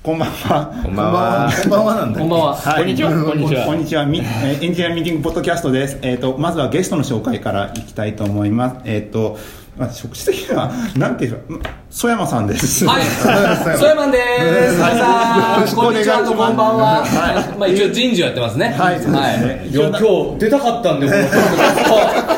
こんばんは。こんばんは。こんばんはなんだこんばんは。はい、こんにちはこんにちはこんにちは。みえーエンジニアミーティングポッドキャストです。えっ、と、まずはゲストの紹介からいきたいと思います。えっ、と、まあ、職種的には、なんていうか、曽山さんです。はい、ソヤマンです。皆よさこんにちは、こんばんは。まあ、一応人事をやってますね。はいそうですねいや、今日出たかったんで、この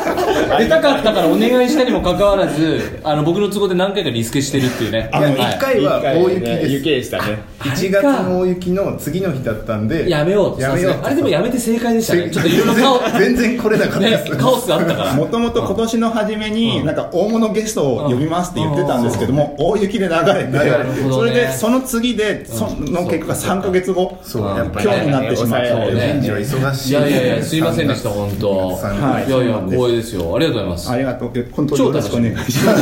出たかったからお願いしたにもかかわらず、あの僕の都合で何回かリスケしてるっていうね。いや、はい一回は大雪です。雪でしたね。1月の大雪の次の日だったんで。やめようってやめようあれでもやめて正解でしたね。ちょっといろいろカオ 全然来れなかったねです。、カオスあったから。もともと今年の初めに、なんか大物ゲストを呼びますって言ってたんですけども、大雪で流れて、それでその次で、その結果が3ヶ月後、そう、うんやっぱり今日になってしまったそうね人事は忙しい。いやいやいや、すいませんでした、本当。はいいやいや、光栄ですよ。ありがとうございます。ありがとう。え本当によろしくお願いしま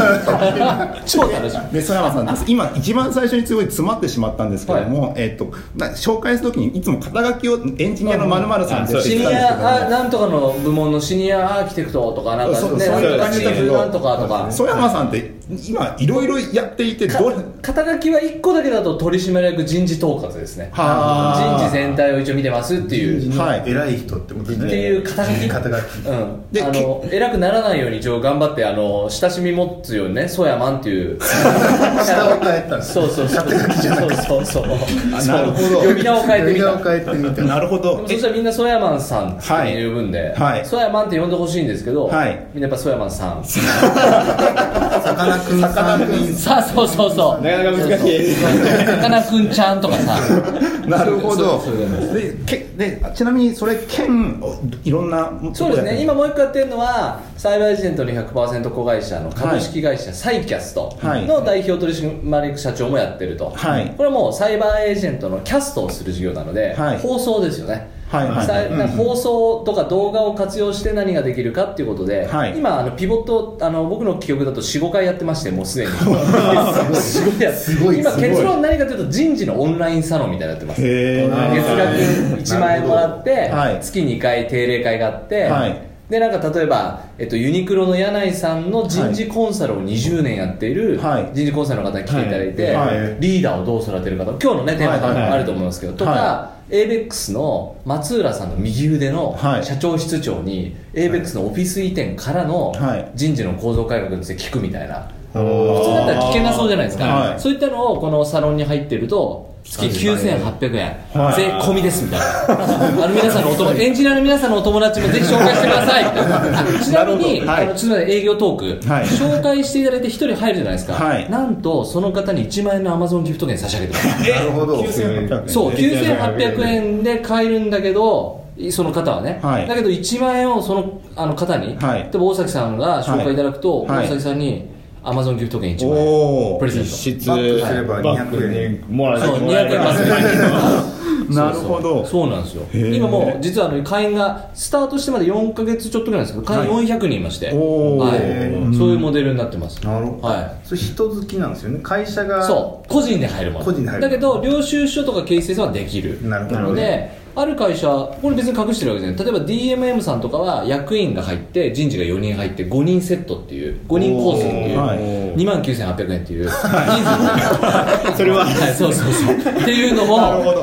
す。超楽しみ。で、曽山さんです。今、一番最初にすごい詰まってしまったんですけども、えっと、な紹介するときにいつも肩書きをエンジニアの〇〇さんでうんシニしてたんですけどアあなんとかの部門のシニアアーキテクトとかなんかねそうそういう感じだけどなんとかとか。曽山さんって今いろいろやっていてかどれ？肩書きは1個だけだと取締役人事統括ですね。はあ。人事全体を一応見てますっていう。はい。偉い人ってことですね。っていう肩書き。肩書き。うん、であの偉くならないように一応頑張ってあの親しみ持つようにね「ソヤマン」っていう。下を変えたんです。そうそうそう。そうそうそう。あなるほど。呼び名を変えてみ名を変えてみた。なるほど。そしたらみんなソヤマンさんって呼ぶんで、はい。ソヤマンって呼んでほしいんですけど、はい。みんなやっぱソヤマンさん さかなクンさん。に。さあそうそうそう。なかなか難しい。さかなクンちゃんとかさ。なるほど。でけでちなみにそれ県いろんなそうですね。今ももう一個やってるのはサイバーエージェントの100%子会社の株式会社、サイキャストはい。の代表取締役社長もやってると、はい。これはもうサイバーエージェントのキャストをする事業なので、はい。放送ですよねはいはい。放送とか動画を活用して何ができるかっていうことで、はい。今あのピボットあの僕の記憶だと45回やってましてもうすでに。すごいやすごい今すごい。結論何かというと人事のオンラインサロンみたいになってます。月額1万円もらって、はい。月2回定例会があって、はい。でなんか例えば、えっと、ユニクロの柳井さんの人事コンサルを20年やっているはい。人事コンサルの方に来ていただいて、はい。はいリーダーをどう育てるかと今日の、ね、テーマがあると思いますけど、とか、は ABEX の松浦さんの右腕のはい。社長室長に、ABEX のオフィス移転からのはい。人事の構造改革について聞くみたいな、お普通だったら聞けなそうじゃないですか、はい。そういったのをこのサロンに入ってると月9800円、はい。税込みですみたいな。あの皆さんのお友エンジニアの皆さんのお友達もぜひ紹介してください。ちなみに、はい。あのちなみに営業トーク、はい。紹介していただいて1人入るじゃないですか、はい。なんとその方に1万円のアマゾンギフト券差し上げてます。なるほど。9800円そう9800円で買えるんだけどその方はね、はい。だけど1万円をそのあの方に、はい。例えば大崎さんが紹介いただくと、はい。大崎さんにアマゾンギフト券1万円おおプレゼント。実質すればバック200にもらえそうもらえ200円ます なるほど。そうそう。そうなんですよ。今もう実はあの会員がスタートしてまで4か月ちょっとぐらいなんですけど会員400人いまして、おー。はい、そういうモデルになってます。なるほど。はい。それ人好きなんですよね。会社が。そう。個人で入るもの。個人で入る。だけど領収書とか形成はできる。なるほどのである会社これ別に隠してるわけじゃない。例えば DMM さんとかは役員が入って人事が4人入って5人セットっていう5人コースっていう、おーはい。2万9800円っていう人数。それは。はい、そうそうそう。っていうのも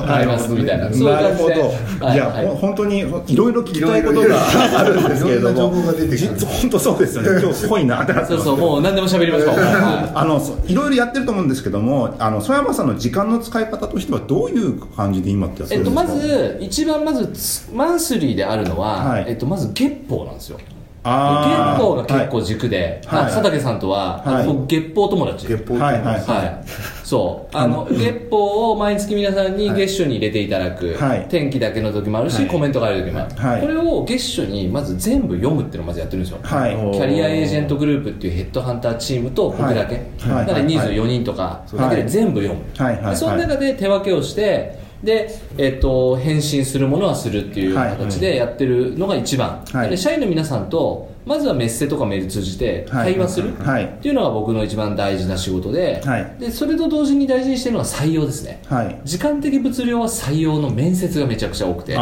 ありますみたいな。そういうなるほ感じでど、い、や、はい。本当にいろいろ聞きたいことがあるんですけれども。本当そうですよね。今日濃いなってなってますそうそうもう何でも喋りますから、はいあのい。ろいろやってると思うんですけどもあの曽山さんの時間の使い方としてはどういう感じで今ってやってえっと、るんですか、まず一番まずつマンスリーであるのは、はい。えっと、まず月報なんですよ。月報が結構軸で、はい。あ佐竹さんとは、はい。僕月報友達。月報はい。はい。はい、そう。あの月報を毎月皆さんにはい。月初に入れていただく、はい。天気だけの時もあるし、はい。コメントがある時もある、はい。これを月初にまず全部読むっていうのをまずやってるんですよ、はい。キャリアエージェントグループっていうヘッドハンターチームと僕だけ、はい。なのではい。24人とかだけで全部読む、はい。はい。その中で手分けをしてで、えっと返信するものはするっていうはい。形でやってるのが一番、はい。で社員の皆さんとまずはメッセとかメール通じてはい。会話する。はい。っていうのが僕の一番大事な仕事で,、はい。でそれと同時に大事にしてるのは採用ですね。はい。時間的物量は採用の面接がめちゃくちゃ多くて。具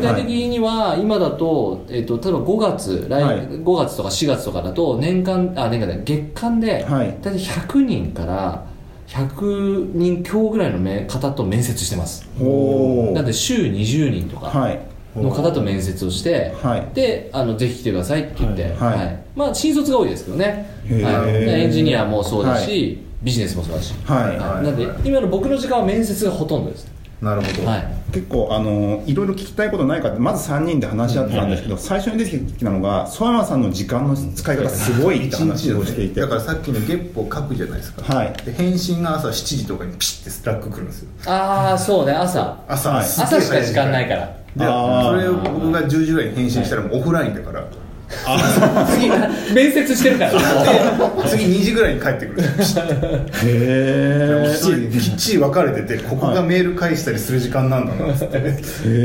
体的には今だと,、えっと例えば5月来、はい。5月とか4月とかだと年間あ年間で月間ではい。大体100人から100人強ぐらいの方と面接してます。なんで週20人とかはい。の方と面接をして、はい。であのぜひ来てくださいって言って、はい。はい。まあ新卒が多いですけどね、はい、でエンジニアもそうだし、はビジネスもそうだし、はい。なんで今の僕の時間は面接がほとんどです、なるほど、はい、結構あのいろいろ聞きたいことないかってまず3人で話し合ってたんですけど、最初に出てきたのが曽山さんの時間の使い方すごいって話をしていて。だからさっきのゲッポを書くじゃないですか、はい。で返信が朝7時とかにピシッて Slack 来るんですよ。ああそうね朝。朝、はい朝しか時間ないから。でそれを僕が10時ぐらいに返信したらもうオフラインだから、次面接してるから。次2時ぐらいに帰ってくる。へきっちりきっちり分かれててここがメール返したりする時間なんだなっつって。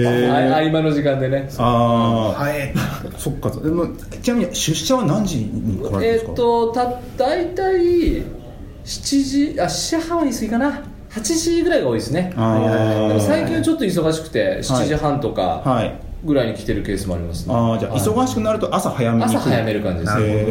合間の時間でね。ああはい。そっか。でもちなみに出社は何時に来られえるんですか？ーっとた大体7時あ7時半は言い過ぎかな。8時ぐらいが多いですね。あー。でも最近はちょっと忙しくて7時半とか。はいぐらいに来てるケースもありますね、ああじゃあはい。忙しくなると朝早めに朝早める感じです。なるほどへ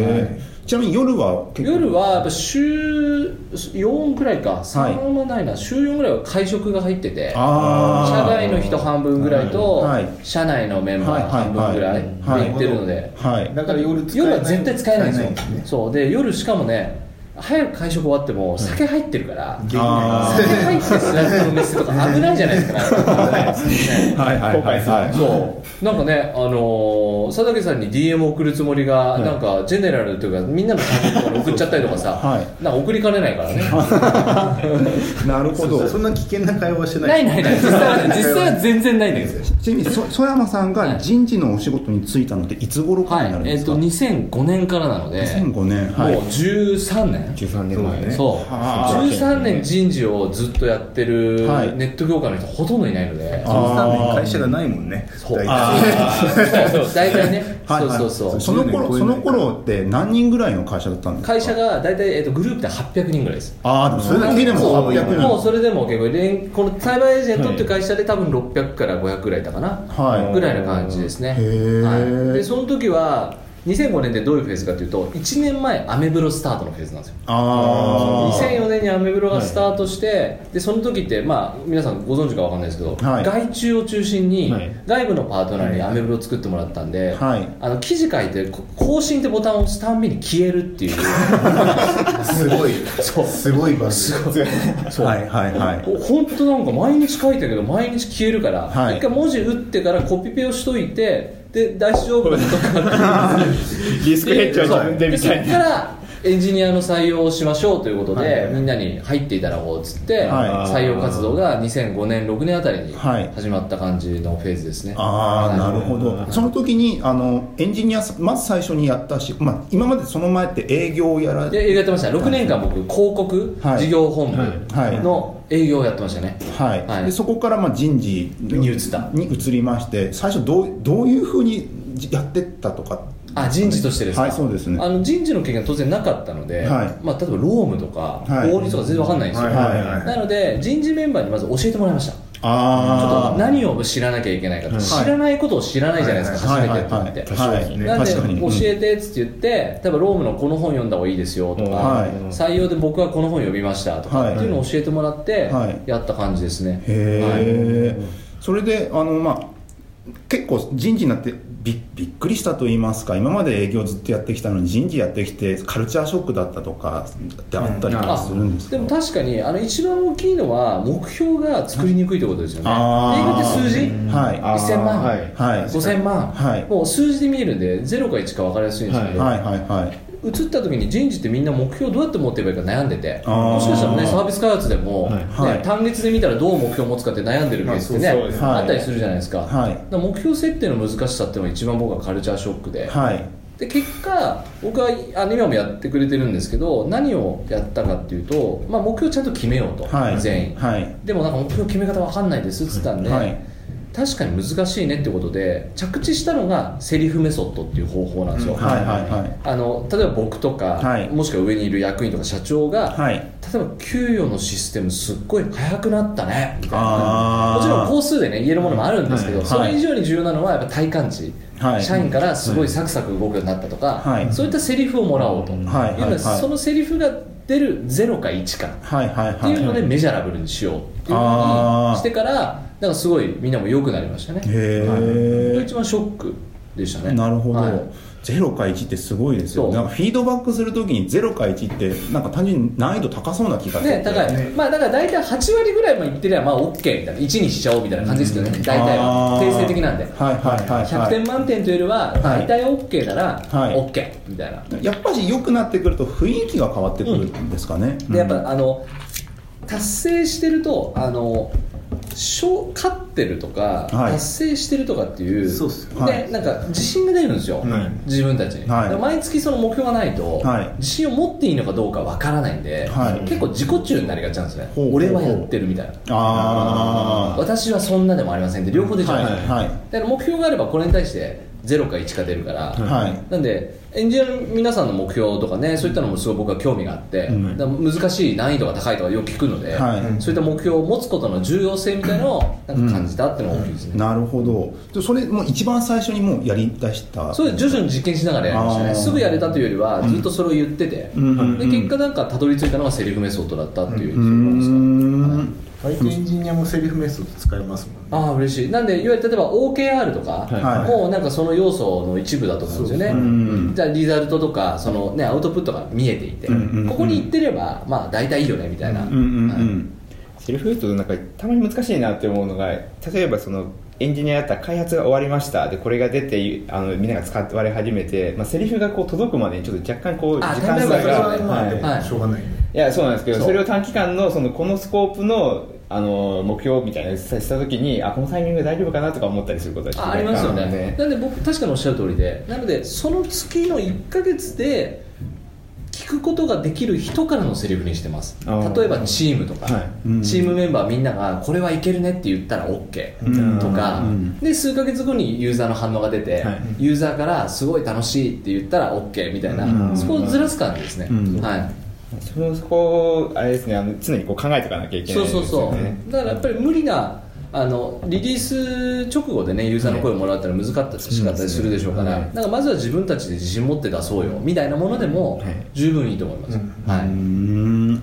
ーちなみに夜は結構？夜はやっぱ週4くらいか。3はないな、週4ぐらいは会食が入ってて社外の人半分ぐらいと、はい。社内のメンバー半分ぐらいではい。行ってるので、はい。だから夜使えない夜は絶対使えないんですよ。ね。そう。で夜しかもね早く会食終わっても酒入ってるから、あ酒入って Slack のメッセとか危ないじゃないですか、ね はいはいはいはい。そう。なんかね、あのー佐竹さんに DM 送るつもりが、なんかジェネラルというかみんなのチャンネルとかに送っちゃったりとかさ、はい。なんか送りかねないからね。なるほど。そんな危険な会話はしてなないいないない。実際はね実際は全然ないんだけど。ちなみにそ曽山さんが人事のお仕事に就いたのっていつ頃からになるんですか、と2005年からなので。2005年はい。もう13年13年前。ね。そう。はあ。13年人事をずっとやってるはい。ネット業界の人ほとんどいないので、あ13年会社がないもんね。そう。大体。あ そうそう大体ね、はいはい。そうそうそう。その頃10年その頃って何人ぐらいの会社だったんですか？会社が大体、えっとグループで800人ぐらいです。ああでもそれだけでもそう。800人。もうそれでも結構連このサイバーエージェントっていう会社で多分600から500ぐらいだかな、はい。ぐらいの感じですね、へー。はい、でその時は2005年でどういうフェーズかというと1年前アメブロスタートのフェーズなんですよ。ああ2004年にアメブロがスタートして、でその時って、まあ、皆さんご存知かわかんないですけど、はい。外注を中心にはい。外部のパートナーにアメブロを作ってもらったんで、はい。あの記事書いてこ更新ってボタンを押すたんびに消えるっていう。すごい。そう。すごいバズそう。はいはいはい。お本当なんか毎日書いてるけど毎日消えるから、はい。一回文字打ってからコピペをしといてで大丈夫とか リスクヘッジは自分でみそたいな。こからエンジニアの採用をしましょうということで、はい。はいみんなに入っていただこうっつって、はい。採用活動が2005年6年あたりにはい。始まった感じのフェーズですね、ああなるほど。その時にあのエンジニアさまず最初にやったし、まあ、今までその前って営業をやらで営業やってました。6年間僕広告はい。事業本はい。部の営業をやってましたね、はい。はい。でそこからまあ人事に移った。に移りまして最初どうどういうふうにやってったとかあ人事としてですか、はいそうですね。あの人事の経験は当然なかったので、はい。まあ、例えばロームとかはい。法律とか全然わかんないんですよ、はいはいはい。なので人事メンバーにまず教えてもらいました。ちょっああと何を知らなきゃいけないかと、い。知らないことを知らないじゃないですか、はい初めてってなって、なんで教えてっつって言って例えばロームのこの本読んだ方がいいですよとか、はい。採用で僕はこの本読みましたとか、はい。っていうのを教えてもらってはい。やった感じですね、へえ、それであのまあ結構人事になってびびっくりしたと言いますか今まで営業ずっとやってきたのに人事やってきてカルチャーショックだったとかってあったりとかするんですか、でも確かにあの一番大きいのは目標が作りにくいってことですよね。あー。映画って数字？はい。あー。1000万？はい。はい。5000万、はい。もう数字で見えるんで0か1か分かりやすいんですけど、はい。はい。はい移った時に人事ってみんな目標どうやって持っていけばいいか悩んでて。もしかしたらねサービス開発でも、はい。ねはい。単月で見たらどう目標を持つかって悩んでるケースってね、まああったりするじゃないですか,、はい。だから目標設定の難しさっていうのが一番僕はカルチャーショックで、はい。で結果僕はあの今もやってくれてるんですけど何をやったかっていうと、まあ、目標をちゃんと決めようと、はい。全員、はい。でもなんか目標決め方わかんないですっつったんで、はい確かに難しいねってことで着地したのがセリフメソッドっていう方法なんですよ、はいはいはい。あの例えば僕とか、はい。もしくは上にいる役員とか社長が、はい。例えば給与のシステムすっごい早くなったねみたいな。もちろん工数でね言えるものもあるんですけど、はいそれ以上に重要なのはやっぱ体感値、はい。社員からすごいサクサク動くようになったとか、はい。そういったセリフをもらおうと、はいいうのそのセリフがってる0か1かはいはいっていうのではいメジャラブルにしようっていうふうにしてからなんかすごいみんなも良くなりましたね。へはい。え一番ショックでしたね。なるほど、はい。0か1ってすごいですよ。なんかフィードバックするときに0か1ってなんか単純に難易度高そうな気がしてね、高い、ね。まあだから大体8割ぐらいまでいってりゃまあ OK みたいな1にしちゃおうみたいな感じですけどね。大体は。定性的なんで。はいはいはい、はい、100点満点というよりははい。大体 OK ならはい。OK みたいな。やっぱり良くなってくると雰囲気が変わってくるんですかね、でやっぱあの達成してるとあの勝勝ってるとか、はい。達成してるとかっていうそうっすよ。はでなんか自信が出るんですよ、はい。自分たちに、はい。毎月その目標がないと、はい。自信を持っていいのかどうかわからないんで、はい。結構自己中になりがちなんですね。俺はやってるみたいな。ああ私はそんなでもありませんって両方出ちゃういはいだから目標があればこれに対して0か1か出るから、はい。なんでエンジニアの皆さんの目標とかねそういったのもすごい僕は興味があって、難しい難易度が高いとかよく聞くので、はい。そういった目標を持つことの重要性みたいなのをなんか感じたっていうのが大きいですね、なるほど。でそれもう一番最初にもうやりだした？それで徐々に実験しながらやりましたね。すぐやれたというよりはずっとそれを言ってて、うん。うん。うんで結果なんかたどり着いたのがセリフメソッドだったっていううーん。最近エンジニアもセリフメソッド使いますもんね。ああ嬉しい。なんでいわゆる例えば OKR とか、はい。もうなんかその要素の一部だと思うんですよね、うん。じゃあリザルトとかその、ね、アウトプットが見えていて、うんうんうん。ここに行ってればまあ大体いいよねみたいな、セルフメソッドなんかたまに難しいなって思うのが例えばそのエンジニアだったら開発が終わりました。でこれが出てあのみんなが使われ始めて、まあ、セリフがこう届くまでにちょっと若干こうあ時間差がはい。もしょうがない。ねいやそうなんですけどそれを短期間のそのこのスコープのあの目標みたいなのをした時にあこのタイミングで大丈夫かなとか思ったりすることはあありますよ若干ね。なんで僕確かにおっしゃる通りでなのでその月の1か月で聞くことができる人からのセリフにしてます。例えばチームとか、はい。うん。チームメンバーみんながこれはいけるねって言ったら OK うん。とか、うん。で数ヶ月後にユーザーの反応が出て、はい。ユーザーからすごい楽しいって言ったら OK みたいな、うん。そこをずらす感じですね、うん。はいそのそこあれですねあの常にこう考えておかなきゃいけないそうそうそう、ですよねだからやっぱり無理なあのリリース直後でねユーザーの声をもらったら難かったりしかったりするでしょうから、はい。だからまずは自分たちで自信持って出そうよみたいなものでもはい十分いいと思います、はい。ん。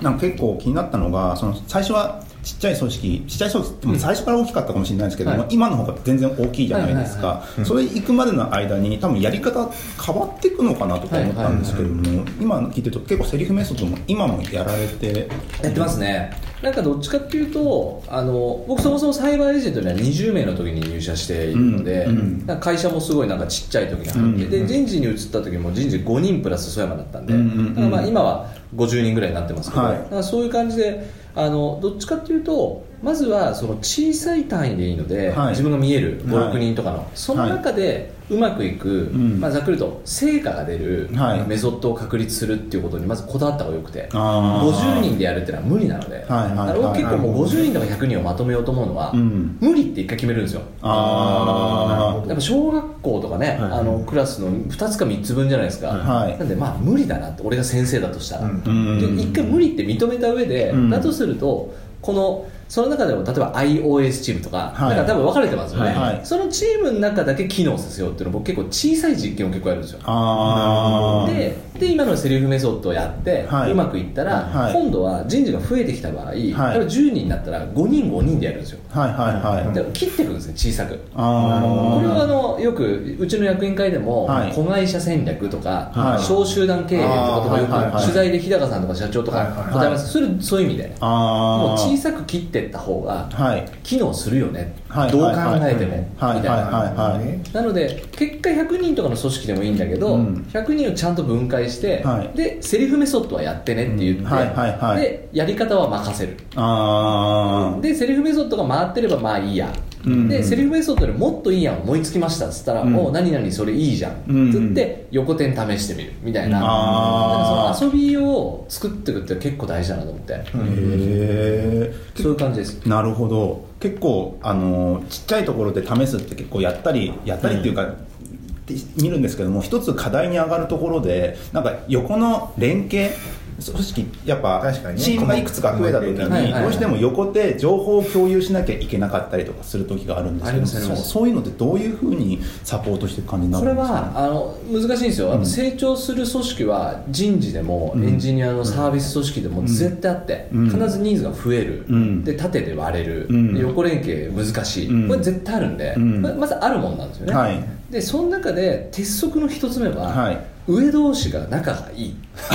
なんか結構気になったのがその最初はちっちゃい組織ちっちゃい組織って最初から大きかったかもしれないですけども、はい。今の方が全然大きいじゃないですか、それ行くまでの間に多分やり方変わっていくのかなとか思ったんですけども、今の聞いてると結構セリフメソッドも今もやられてやってますね。なんかどっちかっていうとあの僕そもそもサイバーエージェントには20名の時に入社しているので、うんうん会社もすごいなんかちっちゃい時に入って、うんで人事に移った時も人事5人プラス曽山だったんで、だからまあ今は50人ぐらいになってますけど、はい。だからそういう感じであのどっちかっていうとまずはその小さい単位でいいので、はい。自分が見えるはい。56人とかの、その中でうまくいく、ん。まあ、ざっくりと成果が出るはい。メソッドを確立するっていうことにまずこだわった方がよくて、あー。50人でやるっていうのは無理なので、はいは結構もう50人とか100人をまとめようと思うのは、うん。無理って一回決めるんですよ。あやっぱ小学校とかね、あのクラスの2つか3つ分じゃないですか、はい。なんでまあ無理だなって俺が先生だとしたら、うん。うん。で一回無理って認めた上で、うん。だとするとこのその中でも例えば iOS チームとか,、はい。なんか多分分かれてますよね、そのチームの中だけ機能させようっていうのを僕結構小さい実験を結構やるんですよ。あー。でで今のセリフメソッドをやって、はい。うまくいったら、はい。今度は人事が増えてきた場合、例えば10人になったら5人5人でやるんですよ。はいはいはい。で切っていくんですね小さく。これはあのよくうちの役員会でも、はい。子会社戦略とか、はい。小集団経営とかとかよく、取材で日高さんとか社長とかはいはい答えます、それそういう意味で。もう小さく切っていった方がはい。機能するよね、はいどう考えても、みたいな、なので結果100人とかの組織でもいいんだけど、うん。100人をちゃんと分解して、はい。でセリフメソッドはやってねって言って、うんはいはいはい。でやり方は任せる。でセリフメソッドが回ってればまあいいや、うんでセリフメソッドでもっといいやん思いつきましたっつったら、うん。もう何々それいいじゃん、うん。つって横点試してみるみたいな。ん。かその遊びを作っていくって結構大事だなと思って、へえそういう感じです。なるほど。結構あのちっちゃいところで試すって結構やったりやったりっていうか、って見るんですけども一つ課題に上がるところでなんか横の連携組織やっぱ確かにね。チームがいくつか増えた時にどうしても横で情報を共有しなきゃいけなかったりとかする時があるんですけどそうそういうのってどういうふうにサポートしていく感じになるんですか？はあの難しいんですよ、うん成長する組織は人事でもうん。エンジニアのサービス組織でも絶対あって、うん。必ずニーズが増える、うん。で縦で割れる、横連携難しい、うん。これ絶対あるんで、まずあるもんなんですよね、はい。でその中で鉄則の一つ目は、はい上同士が仲がいい。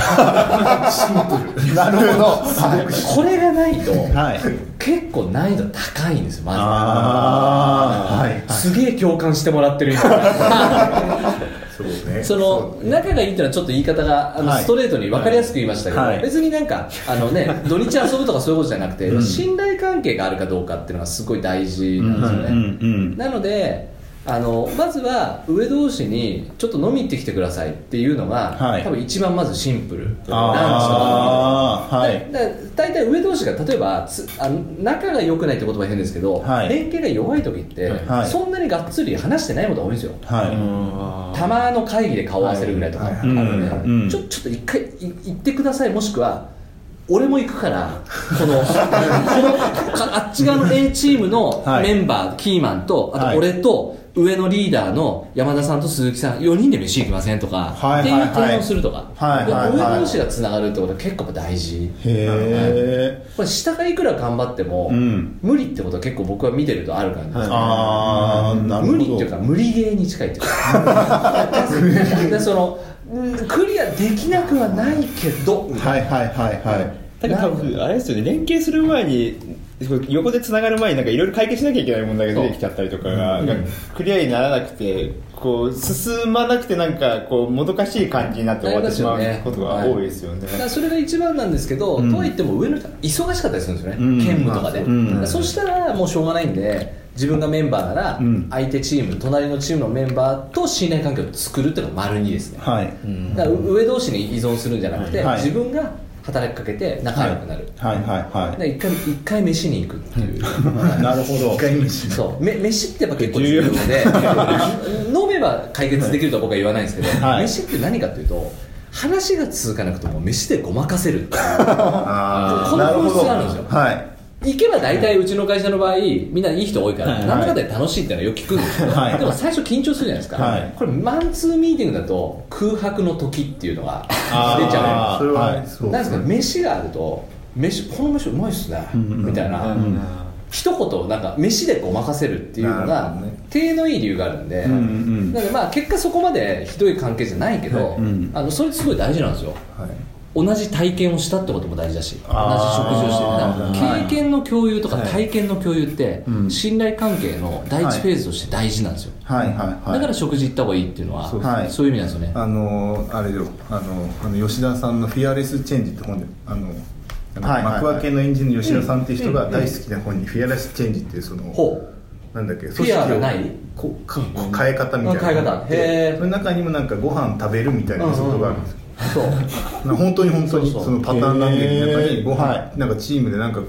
なるほど。はい。これがないと、はい。結構難易度高いんですよまず。ああはい。はい。すげえ共感してもらってる今 そうね。その仲がいいっていうのはちょっと言い方があのはい。ストレートに分かりやすく言いましたけど、はい。別になんかあの、ね、土日遊ぶとかそういうことじゃなくて、うん。信頼関係があるかどうかっていうのがすごい大事なんですよね、うん。うん。うん。なのであのまずは上同士にちょっと飲み行ってきてくださいっていうのが、はい。多分一番まずシンプル。なんですよああはい。だだ大体上同士が例えばつあの仲が良くないって言葉変ですけど、はい。連携が弱い時って、はい。そんなにがっつり話してないことが多いんですよ、はたまの会議で顔合わせるぐらいとかあるはいので、はいうん。ちょちょっと一回い行ってくださいもしくは俺も行くからこの このかあっち側の A チームのはい。メンバー、キーマンとあはい。と俺と上のリーダーの山田さんと鈴木さん4人で飯行きませんとか、はいっていうはい。はい提案をするとか、はいはいはい。で上同士がつながるってことは結構大事。いへえこれ下がいくら頑張っても、うん。無理ってことは結構僕は見てるとある感じです、ああなるほど。無理っていうか無理ゲーに近いっていうか。でそのうんクリアできなくはないけどみたいな。はいはいはいはい。だから多分あれですよね連携する前に横でつながる前になんかいろいろ解決しなきゃいけない問題が出てきちゃったりとかが、うん。クリアにならなくてこう進まなくてなんかこうもどかしい感じになって終わってしまうことが多いですよね。だからそれが一番なんですけど、うん。とはいっても上の人は忙しかったりするんですよね、うん。兼務とかで、うん。だからそしたらもうしょうがないんで自分がメンバーなら、うん。相手チーム隣のチームのメンバーと信頼関係を作るっていうのが丸2ですね、はい。だから上同士に依存するんじゃなくて、はい。自分が働きかけて仲良くなる、はい。はい。はで一回一回飯に行くっていう、い なるほど。一回飯そう。め飯ってやっぱ結構重要で。飲めば解決できるとは僕は言わないんですけど、はい。飯って何かっていうと話が続かなくても飯でごまかせるっていう。あこのなるほど。本質があるんですよ。はい行けば大体うちの会社の場合みんないい人多いから、はい。なんだかんだで楽しいっていうのはよく聞く。んですけど、はい。でも最初緊張するじゃないですか、はい。これマンツーミーティングだと空白の時っていうのが出ちゃあそれははい。そうなんですか？飯があると飯この飯うまいっすね、んうんみたいな、うん一言なんか飯でごまかせるっていうのが手のいい理由があるんで、うんうん。なのでまあ結果そこまでひどい関係じゃないけど、あのそれすごい大事なんですよ。はい同じ体験をしたってことも大事だし同じ食事をして経験の共有とかはい。体験の共有ってうん。信頼関係の第一フェーズとして大事なんですよ、はい。はい。はい。だから食事行った方がいいっていうのはそうはいそういう意味なんですよね。あのあれよ。あのあの吉田さんの「フィアレス・チェンジ」って本であのはいはい。はい。幕開けのエンジンの吉田さんっていう人が大好きな本に「フィアレス・チェンジ」っていうそのほなんだっけフィアがない。こかこ変え方みたいな。変え方。のがあってへー。その中にもなんかご飯食べるみたいなことがあるんですよ。うそう。な本当に本当にそのパターンランゲージの中にご飯、はなんかチームでなんか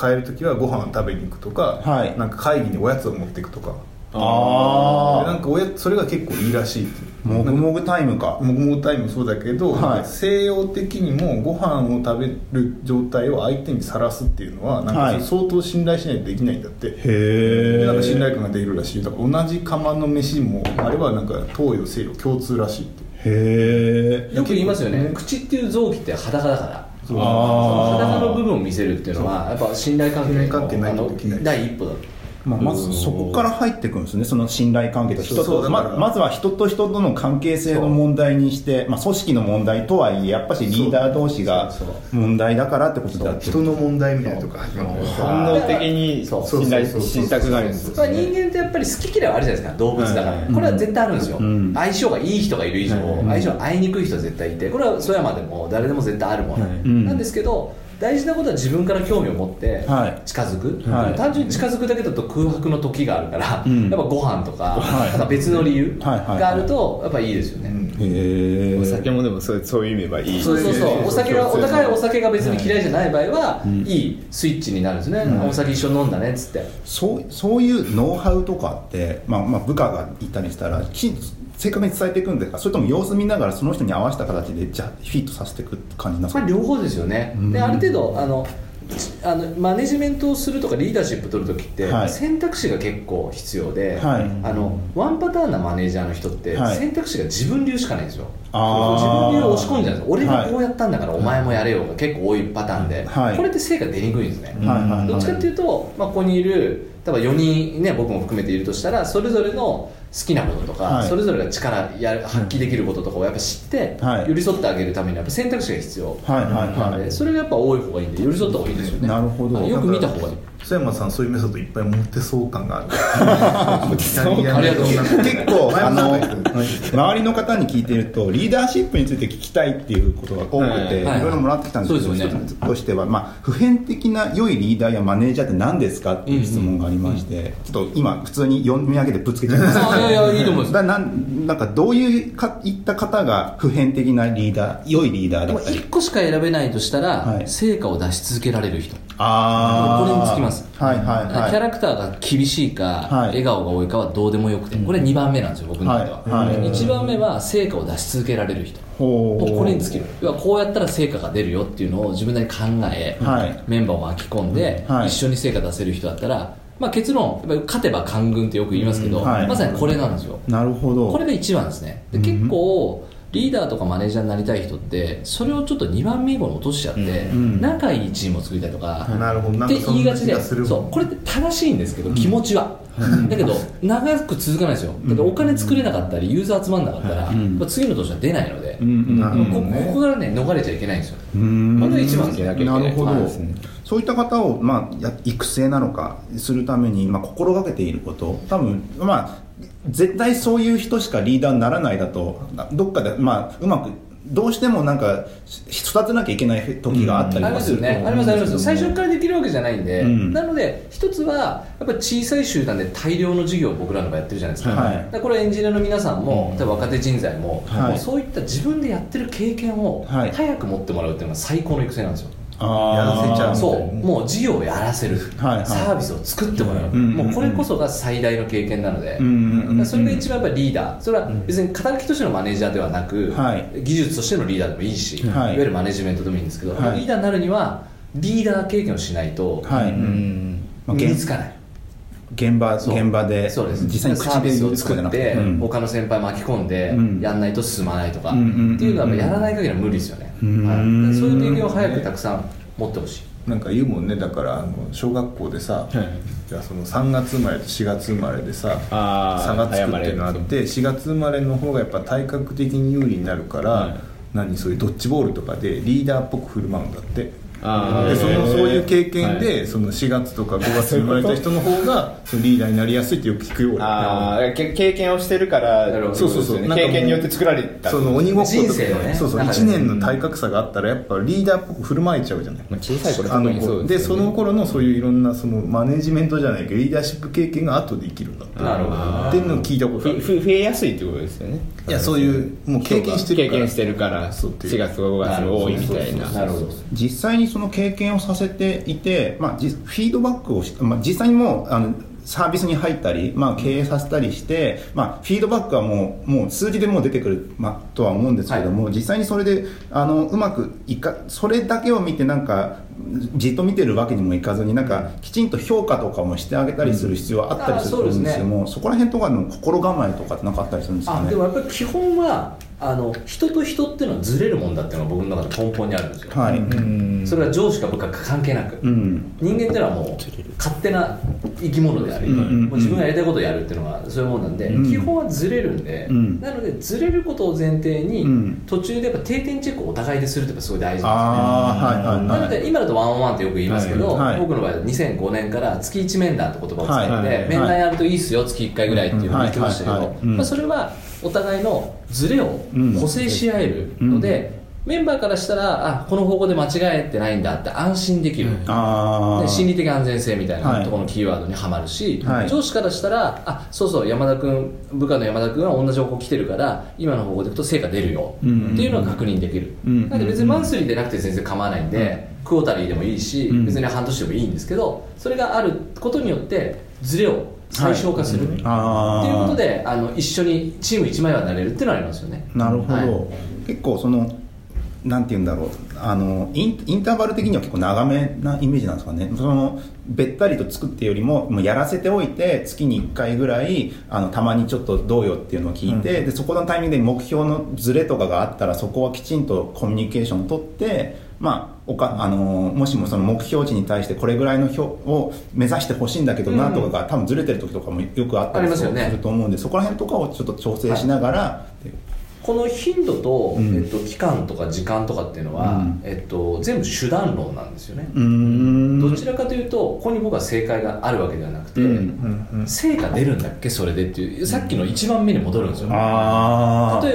変える時はご飯を食べに行くとか、はい。なんか会議におやつを持っていくとか。ああでなんかおやそれが結構いいらしいもぐもぐタイムか。もぐもぐタイムもそうだけど、はい。西洋的にもご飯を食べる状態を相手にさらすっていうのはなんはい。か相当信頼しないとできないんだって、へえでなんか信頼感ができるらしいだから同じ釜の飯もあれはなんか東洋西洋共通らしいってへえよく言いますよね。ね。口っていう臓器って裸だから。そう。あー裸の部分を見せるっていうのはやっぱ信頼関係の第一歩だとまあ、まずそこから入ってくるんですね。その信頼関係と人そうそうとままずは人と人との関係性の問題にして、まあ、組織の問題とはいえやっぱしリーダー同士が問題だからってことだって。人の問題みたいなとこ始まる本能的に信頼したくなるんですよまあ、人間ってやっぱり好き嫌いはあるじゃないですか。動物だから、はいこれは絶対あるんですよ、うん。相性がいい人がいる以上、うん。相性が合いにくい人は絶対いてこれは曽山でも誰でも絶対あるもの、なんですけど大事なことは自分から興味を持ってはい。近づく、はい。単純に近づくだけだと空白の時があるから、うん。やっぱご飯とか,、はい。なんか別の理由があるとやっぱいいですよね、うんへえお酒もでもそうそういう意味ばいい。そうそうそう。お酒がお互いお酒が別に嫌いじゃない場合は、うんいいスイッチになるんですね、うん。お酒一緒に飲んだねっつって。そうそういうノウハウとかって、まあまあ、部下がいたりしたらき正確に伝えていくんですか？それとも様子見ながらその人に合わせた形でじゃあフィットさせていく感じなんですか？これ両方ですよね、である程度あのあのマネジメントをするとかリーダーシップ取るときって、はい。選択肢が結構必要で、はい。あのワンパターンなマネージャーの人って、はい。選択肢が自分流しかないんですよ。あー。自分流を押し込んじゃうんですよ俺はい。がこうやったんだからお前もやれよが結構多いパターンで、はい。これって成果出にくいんですね、はい。はい。はい。どっちかっていうと、まあ、ここにいる例えば4人、ね、僕も含めているとしたらそれぞれの好きなこととか、はい。それぞれが力やる発揮できることとかをやっぱ知って、はい。寄り添ってあげるためにはやっぱ選択肢が必要。はいはいなはい。のでそれがやっぱ多い方がいいんで寄り添った方がいいですよね。なるほど。よく見た方がいい曽山さんそういうメソッドいっぱい持ってそう感がある。結構あの周りの方に聞いてるとリーダーシップについて聞きたいっていうことが多くて、はい。い、ろいろもらってきたんですけどね。一つとしては、まあ、普遍的な良いリーダーやマネージャーって何ですかっていう質問がありまして、ちょっと今普通に読み上げてぶつけちゃいましたあいやいやいいと思います。だなんなんかどういうかいった方が普遍的なリーダー良いリーダーだったり？1個しか選べないとしたら、はい。成果を出し続けられる人あー。これにつきます。はいはいはい。キャラクターが厳しいか、はい。笑顔が多いかはどうでもよくてこれ2番目なんですよ僕の中では、はい。はい1番目は成果を出し続けられる人。これに尽きる。要はこうやったら成果が出るよっていうのを自分なりに考え、はい。メンバーを巻き込んで、はい。一緒に成果出せる人だったら、まあ、結論やっぱり勝てば官軍ってよく言いますけど、うんはい。まさにこれなんですよ。なるほど。これが一番ですね。で結構リーダーとかマネージャーになりたい人ってそれをちょっと2番目以降に落としちゃって、ん仲いいチームを作りたいとか、なるほど。なんって言いがちでそうこれって正しいんですけど、気持ちは、だけど長く続かないですよ。だってお金作れなかったりユーザー集まんなかったら、ん。まあ次の年は出ないので、うんうんなるほどこここからね逃れちゃいけないんですよ。うん。これが一番なきゃいけなないるほど、はい。そういった方を、まあ、や育成なのかするために、まあ、心がけていること。多分まあ絶対そういう人しかリーダーにならないだとどっかで、まあ、うまくどうしてもなんか育てなきゃいけない時があったりありはするとますよね、ありますあります最初初からできるわけじゃないんで、うん。なので一つはやっぱり小さい集団で大量の事業を僕らの場合やってるじゃないですか,、はい。だからこれエンジニアの皆さんも、例えば若手人材も,、はい。もうそういった自分でやってる経験をはい。早く持ってもらうっていうのが最高の育成なんですよ、やらせちゃうそう。もう事業をやらせる、はいはい。サービスを作ってもらう、んもうこれこそが最大の経験なので、うんうんうんそれが一番やっぱりリーダー。それは別に肩書きとしてのマネージャーではなく、はい。技術としてのリーダーでもいいし、はい。い、わゆるマネジメントでもいいんですけど、はい。リーダーになるにはリーダー経験をしないとはい、うん。まあ身につかない、現場そう。現場でそうです。実際にサービスを作って、うん。他の先輩巻き込んで、うん。やんないと進まないとか、うんうんうんうん。っていうのはやらない限りは無理ですよね、うん。はい。でそういう経験を早くたくさん持ってほしい。なんか言うもんね。だからあの小学校でさ、じゃあその3月生まれと4月生まれでさ差がつくっていうのがあって4月生まれの方がやっぱ体格的に有利になるから、はい。何そういうドッジボールとかでリーダーっぽく振る舞うんだってでそのそういう経験で、はい。その4月とか5月に生まれた人の方が そのリーダーになりやすいってよく聞くよ俺ああけ経験をしてるからなるほど。そうそうそう。ね経験によって作られた。その鬼ごっことか。人生のね。そうそう。中で1年の体格差があったらやっぱリーダーっぽく振る舞えちゃうじゃない。まあ小さい頃あのそうでね。その頃のそういういろんなそのマネジメントじゃないけどリーダーシップ経験が後で生きるんだってなるほど。っていうのを聞いたことある。ふふ増えやすいってことですよね。いやそういうもう経験してるから。経験してるからそうっていう。4月5月が多いみたいな。なるほど。実際にその経験をさせていて、まあ、じフィードバックをし、まあ、実際にもうあのサービスに入ったり、まあ、経営させたりして、まあ、フィードバックはもうもう数字でもう出てくる、まあ、とは思うんですけども、実際にそれであのうまくいかそれだけを見てなんかじっと見てるわけにもいかずになんかきちんと評価とかもしてあげたりする必要はあったりすると思うんですけども、そこら辺とかの心構えとかって何かあったりするんですかね。あでもやっぱり基本はあの人と人っていうのはずれるもんだっていうのが僕の中で根本にあるんですよ、はい、うん。それは上司か部下か関係なく、うん。人間っていうのはもう勝手な生き物であり、うん。もう自分がやりたいことをやるっていうのがそういうもんなんで、うん。基本はずれるんで、うん。なのでずれることを前提に、うん。途中でやっぱ定点チェックをお互いでするってやっぱすごい大事なんですよ。ねああはいはいなのはいで今だとワンオンワンってよく言いますけど、はい。はい。僕の場合は2005年から月1面談って言葉を使って、はい。はい。面談やるといいっすよ月1回ぐらいっていうのを言ってましたけどまあそれはお互いのズレを補正し合えるので、メンバーからしたらあこの方向で間違えてないんだって安心できる、で心理的安全性みたいはない。ところのキーワードにはまるし、はい。上司からしたらあそうそう山田君部下の山田君は同じ方向来てるから今の方向でいくと成果出るよ、うん。っていうのが確認できる、うん。なんで別にマンスリーでなくて全然構わないんで、クォータリーでもいいし、うん。別に半年でもいいんですけどそれがあることによってズレを最小化する、っていうことであの一緒にチーム1枚はなれるっていうのはありますよね。なるほど、はい。結構そのなんて言うんだろう。あのインインターバル的には結構長めなイメージなんですかね。そのべったりと作ってよりももうやらせておいて月に1回ぐらいあのたまにちょっとどうよっていうのを聞いて、でそこのタイミングで目標のズレとかがあったらそこはきちんとコミュニケーションを取ってまあおかあのもしもその目標値に対してこれぐらいの表を目指してほしいんだけどなとかが、多分ずれてる時とかもよくあったりすると思うんでそこら辺とかをちょっと調整しながら、っていうこの頻度と、うん。えっと、期間とか時間とかっていうのは、うん。えっと、全部手段論なんですよね、どちらかというとここに僕は正解があるわけではなくて、成果出るんだっけ？それでっていうさっきの1番目に戻るんですよ、例え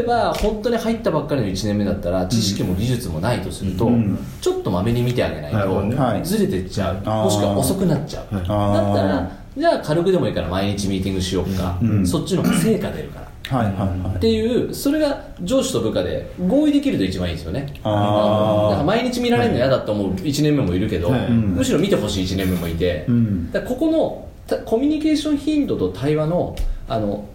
ば本当に入ったばっかりの1年目だったら知識も技術もないとすると、うん。ちょっとまめに見てあげないとずれてっちゃう、もしくは遅くなっちゃう、はい。だったらじゃあ軽くでもいいから毎日ミーティングしようか、うん。そっちの方が成果出るからはいはいはい。っていうそれが上司と部下で合意できると一番いいですよね。あー。なんか毎日見られるの嫌だと思う1年目もいるけど、はい。むしろ見てほしい1年目もいて、うん。だここのたコミュニケーション頻度と対話のあの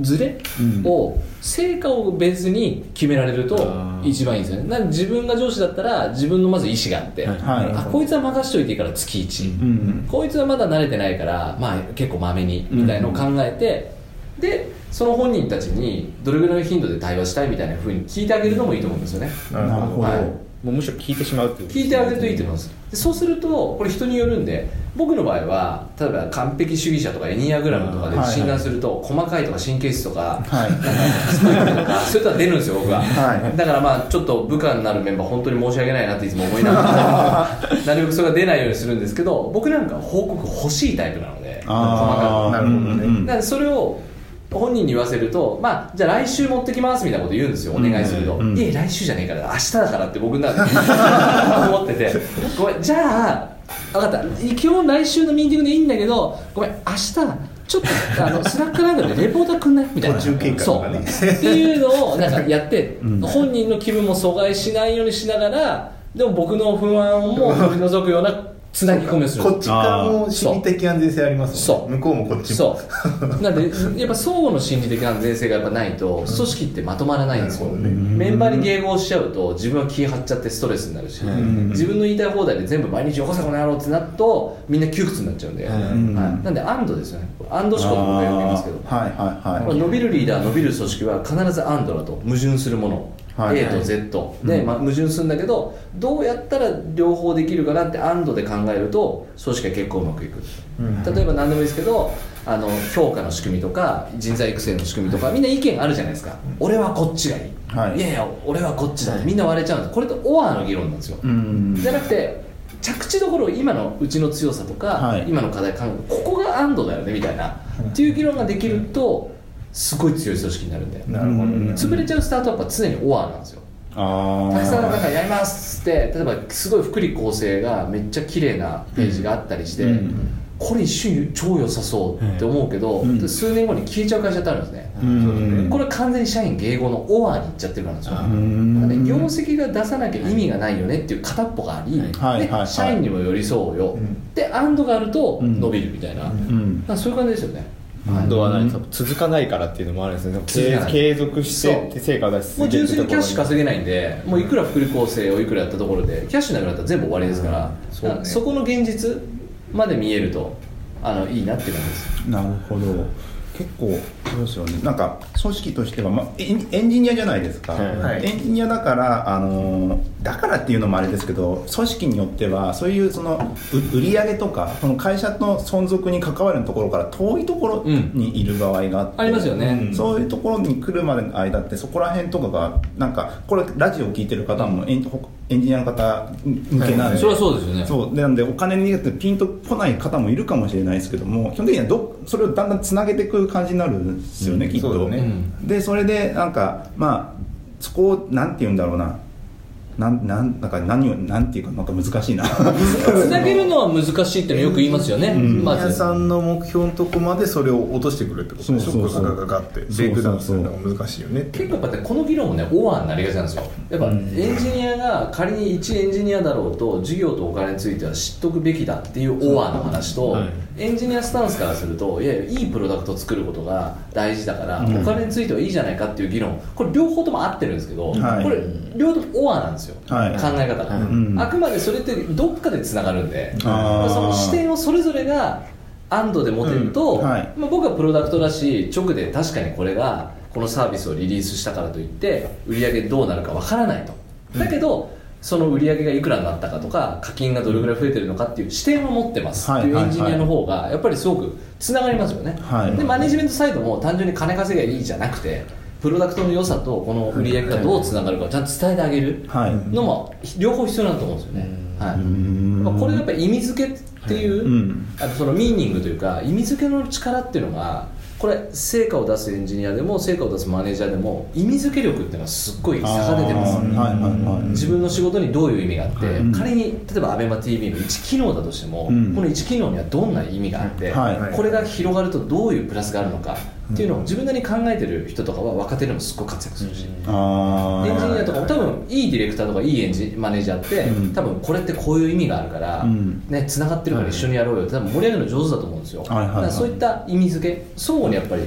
ズレうん。を、成果をベースに決められると一番いいんですよね。な自分が上司だったら自分のまず意思があって、はい。はい。あこいつは任しといていいから月1、うん。こいつはまだ慣れてないから、まあ、結構まめにみたいのを考えて、でその本人たちにどれぐらいの頻度で対話したいみたいなふうに聞いてあげるのもいいと思うんですよね。なるほど。はい。もうむしろ聞いてしまうっていう聞いてあげるといいと思います。でそうするとこれ人によるんで僕の場合は例えば完璧主義者とかエニアグラムとかではい診断すると細かいとか神経質とかはい。そういうのとかそういうのは 出るんですよ僕は、はい。だからまあちょっと部下になるメンバー本当に申し訳ないなっていつも思いながら なるべくそれが出ないようにするんですけど僕なんかは報告欲しいタイプなので細かああなるほどね。うん。くだからそれを本人に言わせると、まあ、じゃあ来週持ってきますみたいなこと言うんですよ、お願いすると。いや、来週じゃねえから、明日だからって僕の中で思ってて、ごめん、じゃあ、分かった、基本来週のミーティングでいいんだけど、ごめん、明日、ちょっとあの Slack なんかでレポートくんない？みたいな。ね。そう。っていうのをなんかやって、うん。本人の気分も阻害しないようにしながら、でも僕の不安も取り除くようなつなぎ込みをする。こっち側も心理的安全性ありますもんね。向こうもこっちも。そう。なんでやっぱ相互の心理的安全性がやっぱないと組織ってまとまらないんですよ、ね。メンバーに迎合しちゃうと自分は気張っちゃってストレスになるし、うん。自分の言いたい放題で全部毎日よこせこの野郎ってなるとみんな窮屈になっちゃうんで、うん。はい、なんで AND ですよね。 AND 思考と僕はよく言いますけど。はいはいはいまあ伸びるリーダー伸びる組織は必ず安堵だと。矛盾するもの、はい。A と Z で、まあ、矛盾するんだけどどうやったら両方できるかなって安堵で考えると組織は結構うまくいく、例えば何でもいいですけどあの評価の仕組みとか人材育成の仕組みとかみんな意見あるじゃないですか、俺はこっちがいい、はい。いやいや俺はこっちだ、みんな割れちゃうんです。これとオアの議論なんですよ、うん。じゃなくて着地どころを今のうちの強さとか、はい。今の課題考えるここが安堵だよねみたいな、っていう議論ができるとすごい強い組織になるんだよ、なるほどね。潰れちゃうスタートアップは常にオアなんですよ。ああたくさんなんかやりますって例えばすごい福利厚生がめっちゃ綺麗なページがあったりして、うん。これ一瞬超良さそうって思うけど、うん。数年後に消えちゃう会社ってあるんですね、うん。これ完全に社員迎合のオアに行っちゃってるからなん。ですよ、ね、業績が出さなきゃ意味がないよねっていう片っぽがあり、ではい。はい。はい。社員にも寄り添うよ、ん。で安堵があるとうん。伸びるみたいな、そういう感じですよね、安堵はない続かないからっていうのもあるんですよね。継継続して成果を出しもう純粋に。キャッシュ稼稼げないんで、もういくら福利厚生をいくらやったところでキャッシュなくなったら全部終わりですから、そうねだからそこの現実まで見えるとあのいいなって感じです。なるほど。結構そうですよね。なんか組織としては、まあ、エンエンジニアじゃないですか、はい。エンジニアだからあのだからっていうのもあれですけど組織によってはそういうそのう売り上げとかその会社の存続に関わるところから遠いところにいる場合があって、ありますよね、そういうところに来るまでの間ってそこら辺とかがなんかこれラジオ聞いてる方もエンほエンジニアの方向けなんで、それはそうですよね。そう。でなんでお金にピンとこない方もいるかもしれないですけども基本的にはどそれをだんだんつなげていく感じになるんですよね、うん。きっと、そうだねでそれでなんかまあそこをなんて言うんだろうな。なんなんなんか何をなんていうかなんか難しいな。つなげるのは難しいってのよく言いますよね、まず。皆さんの目標のとこまでそれを落としてくるってこと？でしょそうそう。そうガガガガってブレイクダウンするのが難しいよね結構やっぱねこの議論もねオアになりがちなんですよ。やっぱエンジニアが仮に一エンジニアだろうと事業とお金については知っとくべきだっていうオアの話と、はいエンジニアスタンスからするといやいやいいプロダクトを作ることが大事だから、お金についてはいいじゃないかっていう議論。これ両方とも合ってるんですけど、はい。これ両方ともオアなんですよ、はい。考え方が、ん。あくまでそれってどっかでつながるんでその視点をそれぞれが安堵で持てると、うんはい。まあ、僕はプロダクトだし直で確かにこれがこのサービスをリリースしたからといって売り上げどうなるかわからないと。だけど、その売り上げがいくらになったかとか課金がどれぐらい増えてるのかっていう視点を持ってますっていうはいエンジニアの方がやっぱりすごくつながりますよね、はい。でマネジメントサイドも単純に金稼ぎがいいじゃなくてプロダクトの良さとこの売り上げがどうつながるかをちゃんと伝えてあげるはい。のも両方必要だと思うんですよね、はい。んまあ、これがやっぱり意味付けっていう、うん。あのそのミーニングというか意味付けの力っていうのがこれ成果を出すエンジニアでも成果を出すマネージャーでも意味付け力っていうのはすっごい差が出てます。あーはいはいはい。自分の仕事にどういう意味があって、うん。仮に例えば ABEMATV の1機能だとしても、うん。この1機能にはどんな意味があって、はい。これが広がるとどういうプラスがあるのかっていうのを自分なりに考えてる人とかは若手でもすっごい活躍するし、あエンジニアとかも多分分いいディレクターとかいいエンジマネージャーって、うん。多分これってこういう意味があるから、うん。ね繋がってるから一緒にやろうよって多分盛り上げるの上手だと思うんですよ、はいはいはい。だからそういった意味付け相互にやっぱり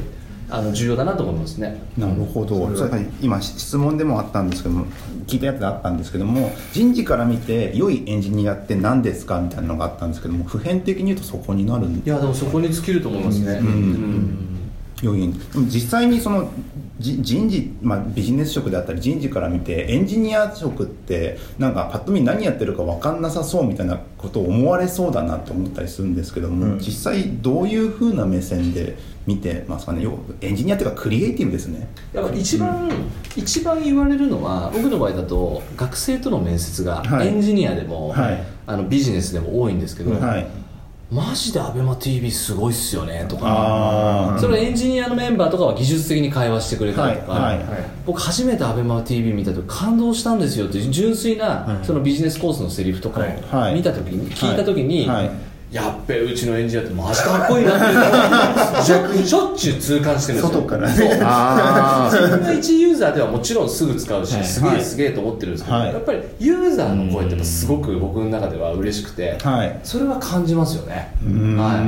あの重要だなと思いますね。なるほど。それから今質問でもあったんですけども聞いたやつであったんですけども人事から見て良いエンジニアって何ですかみたいなのがあったんですけども普遍的に言うとそこになるんいやでもそこに尽きると思いますね、ん。良いエンジでも実際にそのじ人事、まあ、ビジネス職であったり人事から見てエンジニア職ってなんかパッと見何やってるか分かんなさそうみたいなことを思われそうだなって思ったりするんですけども、うん。実際どういうふうな目線で見てますかね？エンジニアっていうかクリエイティブですね。やっぱ一番、一番言われるのは僕の場合だと学生との面接がはい。エンジニアでも、はい。あのビジネスでも多いんですけど、はいマジで ABEMATV すごいっすよねとか。あー。それはエンジニアのメンバーとかは技術的に会話してくれたりとか、はいはい僕初めて ABEMATV 見た時感動したんですよって純粋なそのビジネスコースのセリフとかはいを見た時に、聞いた時に、はいやっべうちのエンジニアってマジかっこいいなっていうしょっちゅう痛感してるんですよ。外からね。そう。あ自分が一ユーザーではもちろんすぐ使うし、はいすげえはいすげえと思ってるんですけど、はい。やっぱりユーザーの声ってすごく僕の中では嬉しくて、はい。それは感じますよね。は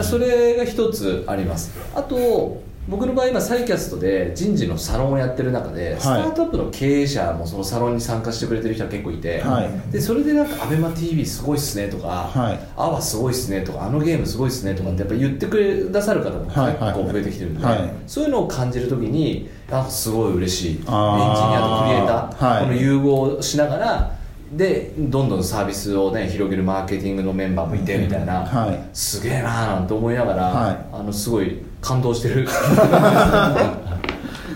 い。それが一つあります。あと僕の場合今サイキャストで人事のサロンをやってる中で、スタートアップの経営者もそのサロンに参加してくれてる人は結構いて、はい。でそれでなんか ABEMATV すごいっすねとか、はい。アワすごいっすねとかあのゲームすごいっすねとかってやっぱ言ってくださる方も結はい。はい。構増えてきてるんで、はい。そういうのを感じるときにあすごい嬉しい。エンジニアとクリエイター、はい。この融合しながらでどんどんサービスをね広げるマーケティングのメンバーもいてみたいな、はい。すげえなーなんて思いながら、はい。あのすごい感動してる。なる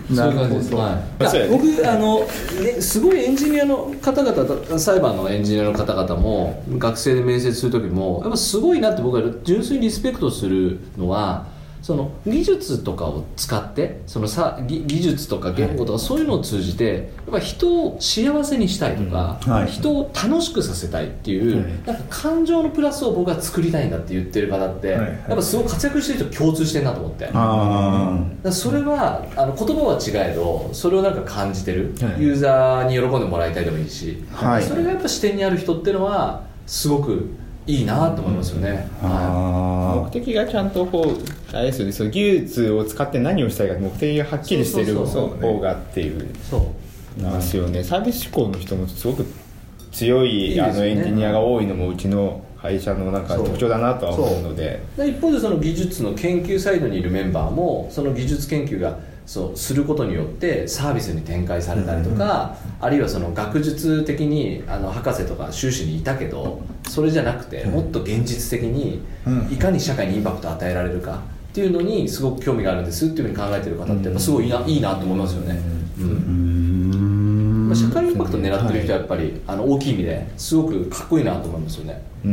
ほど。そういう感じです、僕あの、ね、すごいエンジニアの方々裁判のエンジニアの方々も学生で面接する時もやっぱすごいなって僕は純粋にリスペクトするのはその技術とかを使ってそのさ技技術とか言語とかそういうのを通じてやっぱ人を幸せにしたいとか、うんはい。人を楽しくさせたいっていう、なんか感情のプラスを僕は作りたいんだって言ってる方って、はい。はいやっぱすごい活躍してる人共通してるなと思って。それはあの言葉は違えどそれをなんか感じてる、はい。ユーザーに喜んでもらいたいでもいいし、はい。それがやっぱ視点にある人っていうのはすごくいいなと思いますよね、目的がちゃんとこうあれですよねその技術を使って何をしたいか目的がはっきりしてる方がっていうい、そうますよね。サービス志向の人もすごく強いね。あのエンジニアが多いのもうちの会社のなんか特徴だなとは思うので。で一方でその技術の研究サイドにいるメンバーもその技術研究がそうすることによってサービスに展開されたりとか、あるいはその学術的にあの博士とか修士にいたけどそれじゃなくてもっと現実的にうん。いかに社会にインパクトを与えられるかっていうのにすごく興味があるんです。っていうふうに考えてる方ってやっぱすごいいいな,、いいなと思いますよね、うん。うーん。まあ、社会インパクトを狙ってる人はやっぱり、あの大きい意味ですごくかっこいいなと思いますよね。うー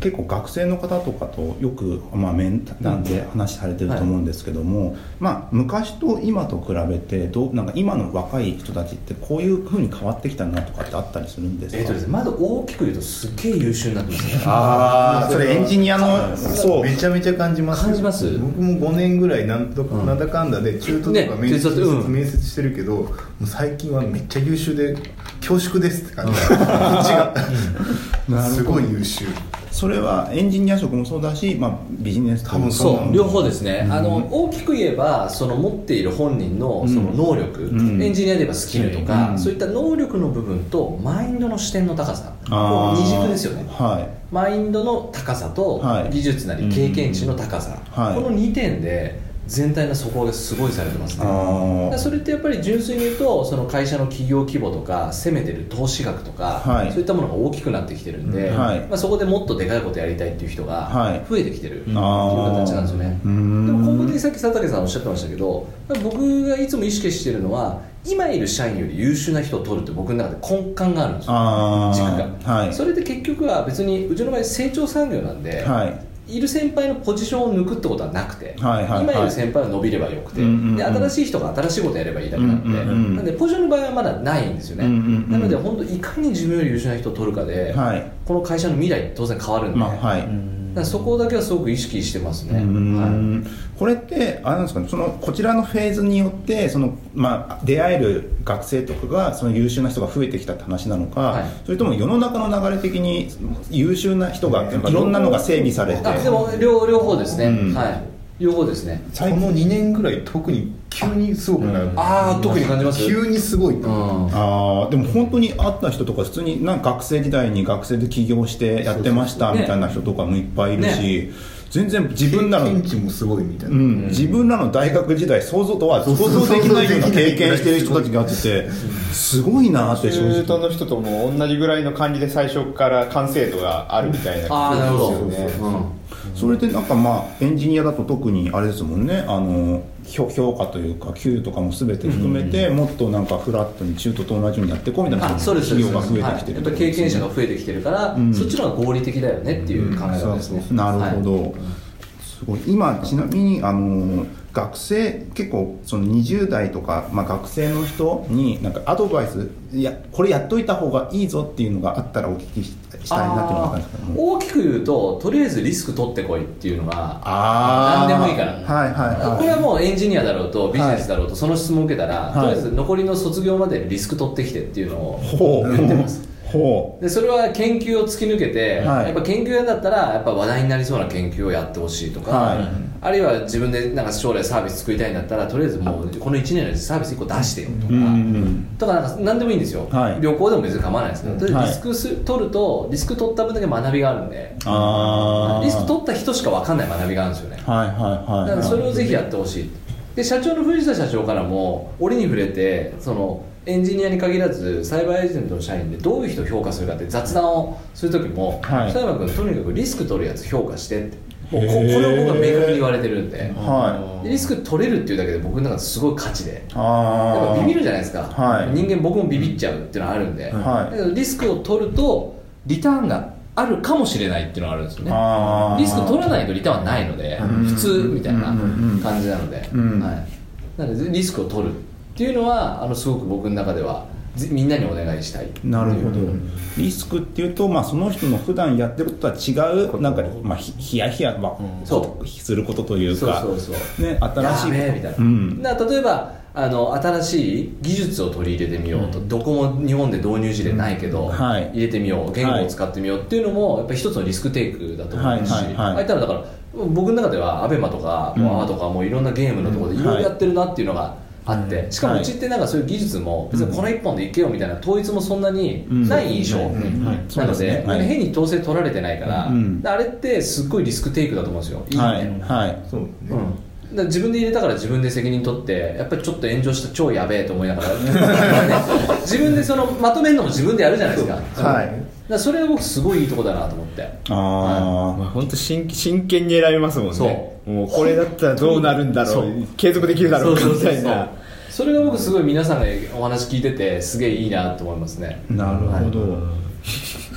結構学生の方とかとよく、まあ、面談で話されてると思うんですけども、まあ、昔と今と比べてどうなんか今の若い人たちってこういうふうに変わってきたなとかってあったりするんですか、えっとですねまず大きく言うとすっげえ優秀になってますね。ああそれエンジニアのそう。めちゃめちゃ感じますよ。感じます。僕も5年ぐらいなんとか、なんだかんだで中途とねか面接,、中途うん。面接してるけどもう最近はめっちゃ優秀で恐縮ですって感じ、こっちが、すごい優秀それはエンジニア職もそうだし、まあ、ビジネスとかもそう。両方ですね、あの大きく言えばその持っている本人のその能力、ん。エンジニアで言えばスキルとか、うん。そういった能力の部分とマインドの視点の高さ。こう二軸ですよね。はい。マインドの高さとはい。技術なり経験値の高さ、はい。この2点で全体の底上げすごいされてますね。それってやっぱり純粋に言うとその会社の企業規模とか攻めてる投資額とか、はい。そういったものが大きくなってきてるんで、うん。はい。まあ、そこでもっとでかいことやりたいっていう人がはい。増えてきてるっていう形なんですよね、でも今後でさっき佐竹さんおっしゃってましたけど僕がいつも意識してるのは今いる社員より優秀な人を取るって僕の中で根幹があるんですよ。あ軸ーが、はい。それで結局は別にうちの場合成長産業なんで、はいいる先輩のポジションを抜くってことはなくて、はいはいはい。今いる先輩は伸びればよくて、うんうんうん。で新しい人が新しいことやればいいだけなんで、うんうんうんなんでポジションの場合はまだないんですよね、うんうんうんなので本当いかに自分より優秀な人を取るかで、はい。この会社の未来当然変わるんで、まあはい、そこだけはすごく意識してますね、はい。これってあれなんですかねそのこちらのフェーズによってその、まあ、出会える学生とかがその優秀な人が増えてきたって話なのか、はい。それとも世の中の流れ的に優秀な人がいろんなのが整備されて。あでも両両方ですね、うん。はい両方ですね。この2年ぐらい特に急にすごくなる、ああ特に感じます。急にすごいと。うん。あーでも本当に会った人とか普通になんか学生時代に学生で起業してやってましたみたいな人とかもいっぱいいるし、ね全然自分らの経験値もすごいみたいな、うん、自分らの大学時代想像とは想像できないような経験してる人たちがあっててすごいなって正中途直の人とも同じぐらいの感じで最初から完成度があるみたいな。ああなるほど、そうですよねうん。それでなんかまあエンジニアだと特にあれですもんね。あの評評価というか給与とかも全て含めてもっとなんかフラットに中途と同じようにやっていこうみたいな企業が増えてきてるはい、経験者が増えてきてるから、ん。そっちの方が合理的だよねっていう考え方ですね、なるほど、はい。すごい。今ちなみにあの学生結構その20代とか、まあ、学生の人になんかアドバイスいやこれやっといた方がいいぞっていうのがあったらお聞きししたいなっていうのがあったんですけども。大きく言うととりあえずリスク取ってこいっていうのが何でもいいから。はいはいはいこれはもうエンジニアだろうとビジネスだろうとその質問を受けたら、はい。とりあえず残りの卒業までリスク取ってきてっていうのを言ってます。ほでそれは研究を突き抜けて、はい。やっぱ研究やだったらやっぱ話題になりそうな研究をやってほしいとか、はい。あるいは自分でなんか将来サービス作りたいんだったらとりあえずもうこの1年のうちサービス1個出してよとか、ううんうん。とかなんか何でもいいんですよ、はい。旅行でも別に構わないですけど、とりあえリスクす取るとリスク取った分だけ学びがあるんでリスク取った人しか分かんない学びがあるんですよね。はいはいはい。だからそれをぜひやってほしい。で社長の藤田社長からも折に触れてそのエンジニアに限らずサイバーエージェントの社員でどういう人を評価するかって雑談をする時もはい。佐山君とにかくリスク取るやつ評価してって。もうここれを僕は明確に言われてるんで。はでリスク取れるっていうだけで僕の中ですごい価値で。やっぱビビるじゃないですか、はい。人間僕もビビっちゃうっていうのはあるんで、はい。だけどリスクを取るとリターンがあるかもしれないっていうのがあるんですよね。リスク取らないとリターンはないのでうん。普通みたいな感じなので、うん。はい、なのでリスクを取るっていうのはあのすごく僕の中ではぜみんなにお願いしたい。なるほど。うん。リスクっていうと、まあ、その人の普段やってることとは違うなんか、まあ、ひヒヤヒヤ、まあそうすることというそうかそうそう。ね、新しいみたいな、うん。だから例えばあの新しい技術を取り入れてみようと、どこも日本で導入事例ないけど、はい。入れてみよう言語を使ってみようっていうのもやっぱり一つのリスクテイクだと思いますし、はい。はい。はい。ああいったらだから僕の中ではアベマとか、うん。アマとかもういろんなゲームのところでいろいろやってるなっていうのがあって、しかもはい。うちってなんかそういう技術も別にこの一本でいけよみたいな統一もそんなにない印象、なので変に統制取られてないから、うん。あれってすっごいリスクテイクだと思うんですよ。いい。ね、はい。はい。そうね、うん、だ自分で入れたから自分で責任取ってやっぱりちょっと炎上した超やべえと思いながら。自分でそのまとめるのも自分でやるじゃないですか。はい。だからそれは僕すごいいいとこだなと思って。あまあ、本当真真剣に選べますもんね。そうもうこれだったらどうなるんだろそう。う継続できるだろうかみたいな。それが僕すごい皆さんがお話聞いててすげえいいなと思いますね。あなるほど、でつ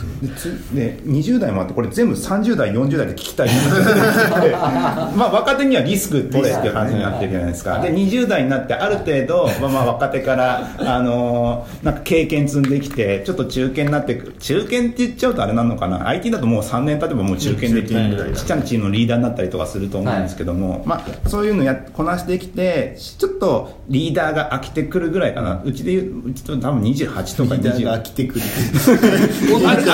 で20代もあってこれ全部30代40代で聞きたい。まあ若手にはリスク取れっていう感じになってるじゃないですか。で20代になってある程度、まあ、まあ若手から、あのーなんか経験積んできてちょっと中堅になってく中堅って言っちゃうとあれなのかな。IT だともう3年経てばもう中堅でちうんっちゃなチームのリーダーになったりとかすると思うんですけども、まあ、そういうのやこなしてきてちょっとリーダーが飽きてくるぐらいかな。うちで言ううちと多分28とかリーダーが20飽きてくる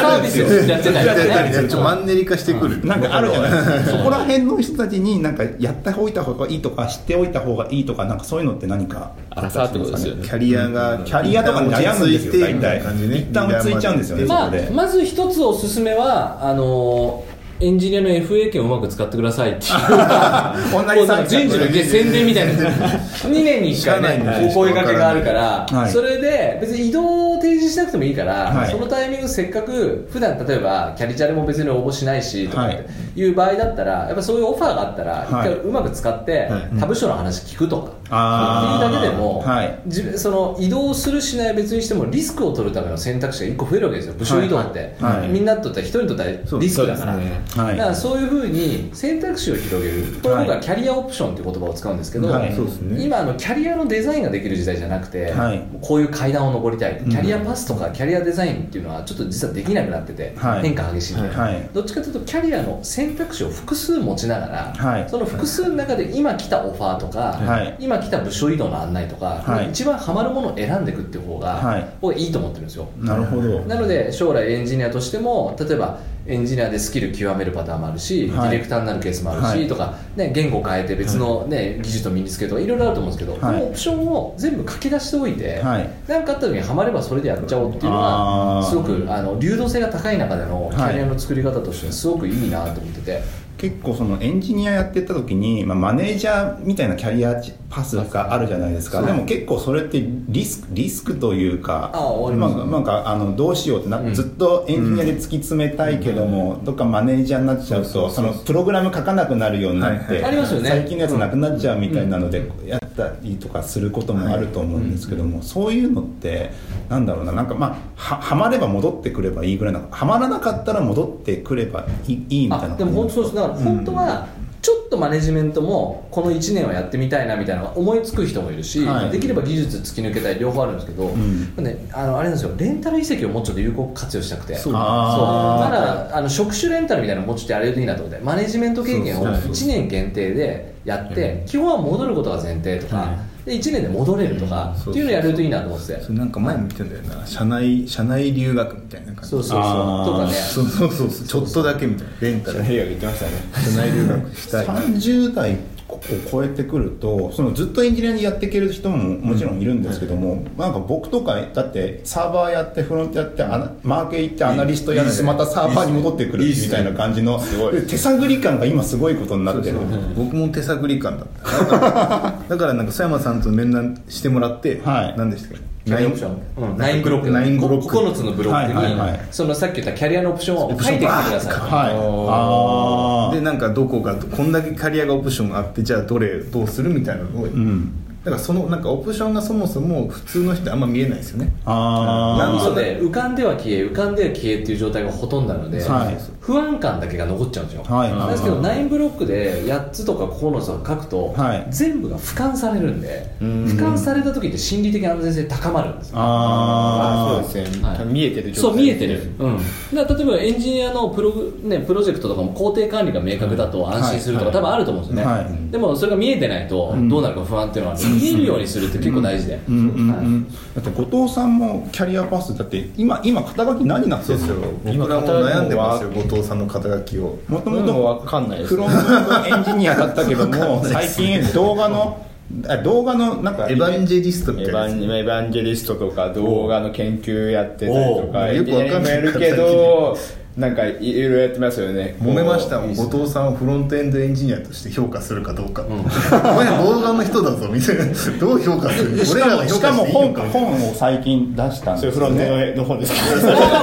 サービスをやってたりねね。ちょっとマンネリ化してくる。なんかあるじゃない。ですかそこら辺の人たちになんかやっておいた方がいいとか知っておいた方がいいとかなんかそういうのって何か？アラサーってことですよね。キャリアがキャリアとかに悩むんですよ大みたい体な感じね一旦落ち着いちゃうんですよねまず一つおすすめはあのエンジニアの FA 権をうまく使ってくださいっていう。同なんか人事の宣伝みたいな。2年に1回ねお声掛けがあるから、はい。それで別に移動を提示しなくてもいいから、はい。そのタイミングせっかく普段例えばキャリチャレも別に応募しないしとかっはい。ていう場合だったらやっぱそういうオファーがあったら一はい。回うまく使ってはい。他部署の話聞くとか、っていうだけでも、はい。自分その移動するしないは別にしてもリスクを取るための選択肢が1個増えるわけですよ。部署移動って、はい。はいみんなにとっては一人にとってはリスクだから、そうですはいだからそういうふうに選択肢を広げる。これ僕はキャリアオプションっていう言葉を使うんですけど、ね。今あのキャリアのデザインができる時代じゃなくて、はい。こういう階段を上りたい。キャリアパスとかキャリアデザインっていうのはちょっと実はできなくなってて、はい。変化激しいんで、はい。どっちかというとキャリアの選択肢を複数持ちながら、はい。その複数の中で今来たオファーとか、はい。今来た部署移動の案内とか、はい。一番ハマるものを選んでいくっていう方が、はい。僕はいいと思ってるんですよ。なるほど。なので将来エンジニアとしても例えばエンジニアでスキル極めるパターンもあるし、はい。ディレクターになるケースもあるし、はい。とか、ね、言語を変えて別の、ね技術を身につけるとかいろいろあると思うんですけど、はい。このオプションを全部書き出しておいてはい。何、かあった時にハマればそれでやっちゃおうっていうのあー。はすごくあの流動性が高い中でのいキャリアの作り方としてはすごくいいなと思ってて。結構そのエンジニアやってた時に、まあ、マネージャーみたいなキャリアパスがあるじゃないですか。でも結構それってリスクリスクというかあありますまあなんかあのどうしようってな、ずっとエンジニアで突き詰めたいけども、どっかマネージャーになっちゃうとそのプログラム書かなくなるようになって、最近のやつなくなっちゃうみたいなので、やったりとかすることもあると思うんですけども、そういうのってなんだろうななんかまあははまれば戻ってくればいいぐらいなはまらなかったら戻ってくればいいいいみたいなあでも本当そうです。だから本当はちょっとマネジメントもこの1年はやってみたいなみたいな思いつく人もいるし、はい。できれば技術突き抜けたい両方あるんですけど、ん。ね、あのあれなんですよ。レンタル移籍をもうちょっと有効活用したくて。そう。あー。そうまだあの職種レンタルみたいなのもうちょっとやれるといいなと思ってマネジメント経験をそうそう1年限定でやって基本は戻ることが前提とか、で1年で戻れるとか、そうっていうのをやれるといいなと思って。てそれなんか前も言ってたんだよな社内社内留学みたいな感じ。そうそうそう。とかね。そうそうそうそう。ちょっとだけみたいな。レンタル。社内留学言ってましたね。社内留学したい。30代を超えてくるとそのずっとエンジニアにやっていける人ももちろんいるんですけども、なんか僕とかだってサーバーやってフロントやってアナマーケ行ってアナリストやってまたサーバーに戻ってくるみたいな感じの手探り感が今すごいことになってる。僕も手探り感だった。だからだからなんか佐山さんと面談してもらって、はい。何でしたっけ？キャリアオプション、うん、9ブロック。ナインブロック。9つのブロックに、はいはいはい。そのさっき言ったキャリアのオプションを書いてきてください。はい。ああでなんかどこかこんだけキャリアがオプションがあってじゃあどれどうするみたいなのを、んだからそのなんかオプションがそもそも普通の人あんま見えないですよね。あなあので浮かんでは消え浮かんでは消えっていう状態がほとんどなので、はい。不安感だけが残っちゃうんですよ、はいはいですけど9ブロックで8つとか9つとか書くと、はい。全部が俯瞰されるんでん。俯瞰された時って心理的安全性高まるんですよ。ああそうですね、はい。見えてる状態そう見えてる、うん、だ例えばエンジニアのプログ、ね、プロジェクトとかも工程管理が明確だと安心するとか、はい多分あると思うんですよね、はい。でもそれが見えてないとどうなるか不安っていうのは見えるようにするって結構大事で、うん。うん。はいうんだって後藤さんもキャリアパスだって今今肩書き何になってるんですよ？僕らも悩んでますよ後藤さんの肩書きを。もともとわかんないです。フロントエンジニアだったけども最近動画のあ動画のなんかエヴァンジェリストみたいなエヴァンジェリストとか動画の研究やってたりとかおう。エンジニアにもやるけどなんかいろいろやってますよね。揉めました。もん後藤さんをフロントエンドエンジニアとして評価するかどうか、お前動画の人だぞみたいな。どう評価するし俺らが評しかも価していいのか本本を最近出したんそれですよフロントねの方ですか？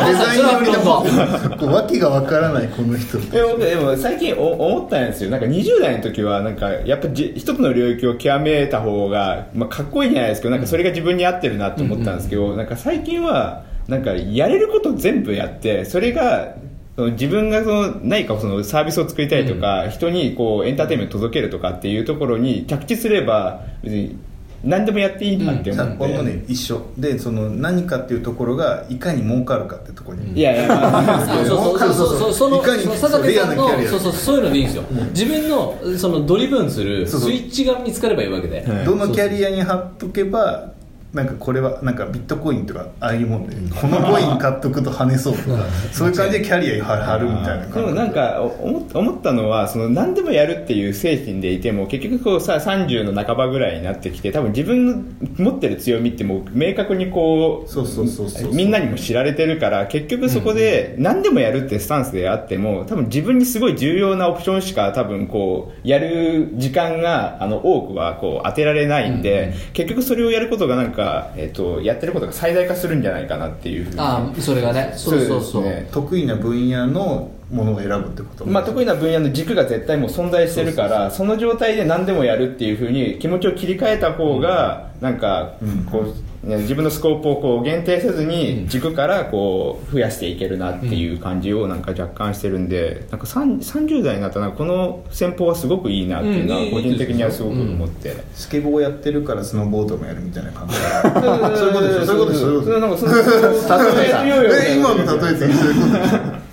デザインのこう訳がわからないこの人でも僕でも最近お思ったんですよ。なんか20代の時はなんかやっぱじ一つの領域を極めた方が、まあ、かっこいいじゃないですけどなんかそれが自分に合ってるなと思ったんですけど、なんか最近はなんかやれること全部やってそれがその自分がその何かそのサービスを作りたいとか、人にこうエンターテインメント届けるとかっていうところに着地すれば別に何でもやっていいなって思って、さ俺もね一緒。でその何かっていうところがいかに儲かるかってところに、いやいや、まあ、そうそうそう。そうそうそのいかにそのそうそうそういうのでいいんですよ、自分のそのドリブンするスイッチが見つかればいいわけで、はい。どのキャリアに貼っとけばなんかこれはなんかビットコインとかああいうもんでこのコイン買っとくと跳ねそうとかそういう感じでキャリアに貼るみたいなでもなんか思っ思ったのはその何でもやるっていう精神でいても結局こうさ30の半ばぐらいになってきて多分自分の持ってる強みってもう明確にこうそうそうそうそうみんなにも知られてるから結局そこで何でもやるってスタンスであっても多分自分にすごい重要なオプションしか多分こうやる時間があの多くはこう当てられないんで、結局それをやることがなんか、えっとやってることが最大化するんじゃないかなっていうふうに。ああそれがね。そうそうそう。ですね。得意な分野のものを選ぶってことまあ、得意な分野の軸が絶対もう存在してるからその状態で何でもやるっていうふうに気持ちを切り替えた方がなんかこう、ね自分のスコープをこう限定せずに軸からこう増やしていけるなっていう感じをなんか若干してるんでなんか3 30代になったらこの戦法はすごくいいなっていうのはうん。個人的にはすごく思って。スケボーやってるからスノーボードもやるみたいな感じ。そういうことでしょそういうことでしょ。そういうことでしょなんかその例えようよえ今の例えてそういうことでしょ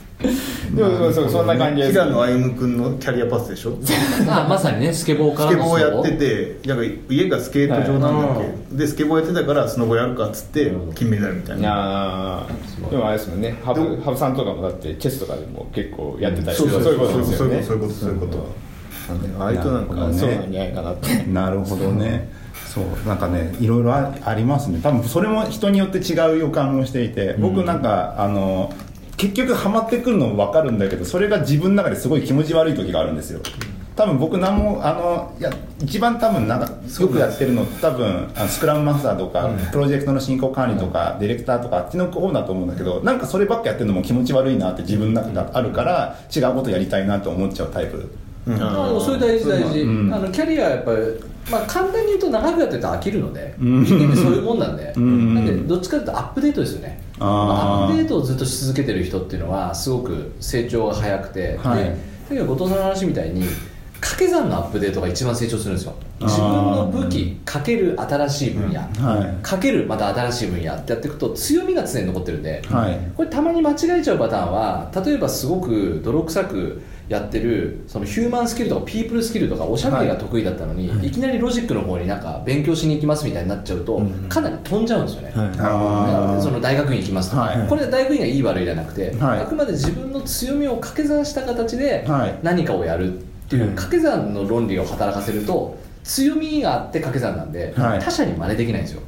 でもそうそうそんな感じです。平野歩夢君のキャリアパスでしょ？あまさにねスケボーかスケボーやっててなんか家がスケート場なんだっけ、でスケボーやってたからスノボやるかっつって金メダルみたいな。あーでもあれですもんね。ハブハブさんとかもだってチェスとかでも結構やってたりそうそうそう。いうことですよね。そういうことそういうことそういうこと。なん。で割となんかねそう。なんじゃないかなって。なるほどね。そう。なんかねいろいろあありますね。多分それも人によって違う予感をしていて僕なんか、あの結局ハマってくるのも分かるんだけどそれが自分の中ですごい気持ち悪い時があるんですよ。多分僕何もあのいや一番多分なんかよくやってるの多分あのスクラムマスターとか、プロジェクトの進行管理とか、ディレクターとかあっちの方だと思うんだけどなんかそればっかやってるのも気持ち悪いなって自分の中があるから違うことやりたいなと思っちゃうタイプ。あでもそれ大事大事、うん。あのキャリアはやっぱり、まあ、簡単に言うと長くやってると飽きるので、人間ってそういうもんなんで、ん。なんでどっちかというとアップデートですよね。まあアップデートをずっとし続けてる人っていうのはすごく成長が早くて、はい。で後藤さんの話みたいに掛け算のアップデートが一番成長するんですよ。自分の武器かける新しい分野、はい。かけるまた新しい分野ってやっていくと強みが常に残ってるんで、はい。これたまに間違えちゃうパターンは例えばすごく泥臭くやってるそのヒューマンスキルとかピープルスキルとかおしゃべりが得意だったのに、い、きなりロジックの方になんか勉強しに行きますみたいになっちゃうと、かなり飛んじゃうんですよね、あー。その大学院行きますと。か、はい。これは大学院がいい悪いじゃなくて、はい。あくまで自分の強みを掛け算した形ではい。何かをやるっていううん。掛け算の論理を働かせると強みがあって掛け算なんで、はい。他者に真似できないんですよ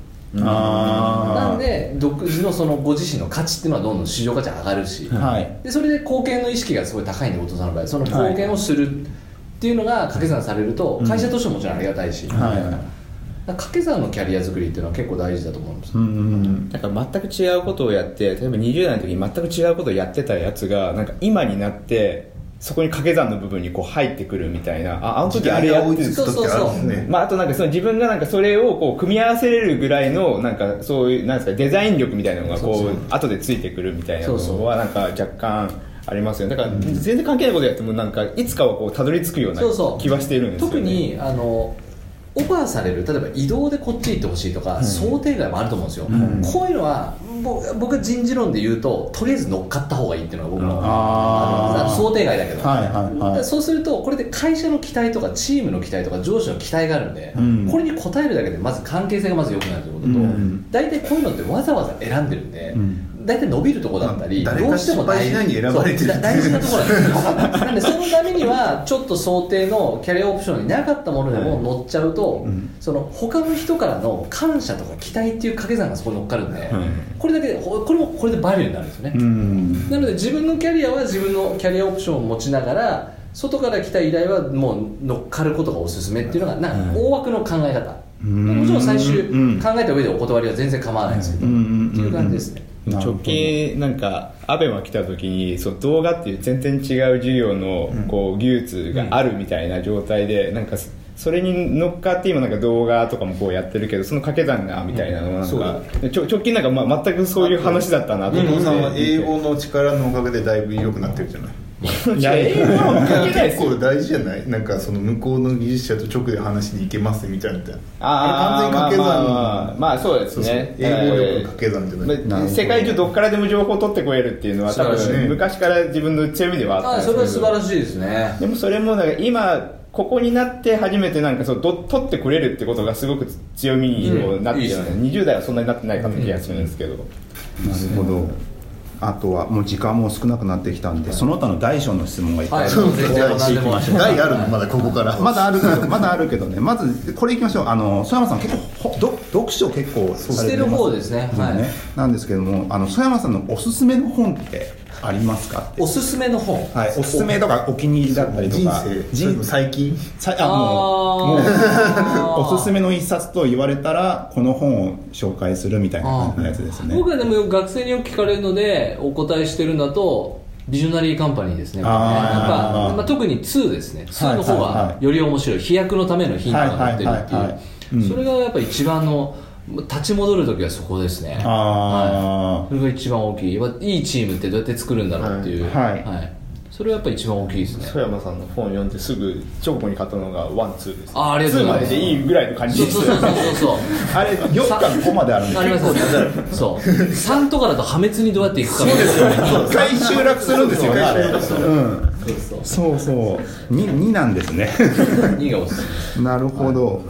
なんで独自のそのご自身の価値っていうのはどんどん市場価値上がるし、はい。でそれで貢献の意識がすごい高いんでお父さんの場合その貢献をするっていうのが掛け算されると会社としてももちろんありがたいし、はい。だから掛け算のキャリア作りっていうのは結構大事だと思うんですよ、うんうんなんか全く違うことをやって例えば20代の時に全く違うことをやってたやつがなんか今になってそこに掛け算の部分にこう入ってくるみたいなああの時あれやってるもんね。まあ、あとなんかその自分がなんかそれをこう組み合わせれるぐらいのなんかそういうなんですかデザイン力みたいなのがこそうそうう後でついてくるみたいなそうそうのはなんか若干ありますよね。だから全然関係ないことやってもなんかいつかはこうたどり着くようなそうそう。気はしているんですよね。特にあのオファーされる例えば移動でこっち行ってほしいとか、想定外もあると思うんですよ、ん。こういうのはぼ僕は人事論で言うととりあえず乗っかった方がいいっていうのが僕の想定外だけど、はいはいはい。そうするとこれで会社の期待とかチームの期待とか上司の期待があるんで、うん。これに応えるだけでまず関係性がまず良くなるということと、うん。大体こういうのってわざわざ選んでるんで、うん大体伸びるところだったり、まあどうしても大失敗しないに選ばれてるそうだ大事なところなんですよなんでそのためにはちょっと想定のキャリアオプションになかったものでも乗っちゃうと、ん。その他の人からの感謝とか期待っていう掛け算がそこに乗っかるんで、んこれだけこれもこれでバリューになるんですよね、うん。なので自分のキャリアは自分のキャリアオプションを持ちながら外から来た依頼はもう乗っかることがおすすめっていうのがなんか大枠の考え方、うん。もちろん最終うん。考えた上でお断りは全然構わないんですけど、っていう感じですね、直近なんかアベマ来た時にそう動画っていう全然違う授業のこう技術があるみたいな状態でなんかそれに乗っかって今なんか動画とかもこうやってるけどその掛け算がみたいなのがなんか、ちょ直近なんかまあ全くそういう話だったなと後思って。藤さんは英語の力のおかげでだいぶ良くなってるじゃない結構大事じゃない？なんかその向こうの技術者と直で話しに行けますみたいな。あーあれ完全に掛け算。まあまあまあそうですそうそうね。英語力の掛け算じゃな。い、まあ世界中どっからでも情報を取ってこえるっていうのは多分昔から自分の強みではあったそれは素晴らしいですね。でもそれもなんか今ここになって初めてなんかそうど取ってくれるってことがすごく強みになってるよね、うん。20代はそんなになってないかった気がするんですけど、なるほどあとはもう時間も少なくなってきたんでその他の大小の質問がいっぱいあるはい全然何でも題あるのまだここから。まだあるけどまだあるけどね。まずこれいきましょう。あの曽山さん結構ほど読書結構されてます？してる方ですね。はい。ね。なんですけどもあの曽山さんのおすすめの本って？ありますか？おすすめの本。はいおすすめとかお気に入りだったりと人か生。それとも最近？さあもうもう。おすすめの一冊と言われたらこの本を紹介するみたいな感じのやつですね。僕はでも学生によく聞かれるのでお答えしてるんだとビジョナリーカンパニーですね。あー。なんか、まあ、特に2ですね。2の方はいはいははい。より面白い。飛躍のためのヒントが載ってるっていう。それがやっぱ一番の立ち戻る時はそこですね。あはい。それが一番大きい。やっぱいいチームってどうやって作るんだろうっていう。はい。それはやっぱ一番大きいですね。曽山さんの本を読んですぐ直後に買ったのがワンツーです。あーありがとうございます。ツーまででいいぐらいの感じです。そうそうそうそう あれ4か5まであるんですありますそう。3とかだと破滅にどうやっていくか。そうですよね。一回集落するんですよ。ねあれうんそう。そうそう。2, 2なんですね。2がおすすめなるほど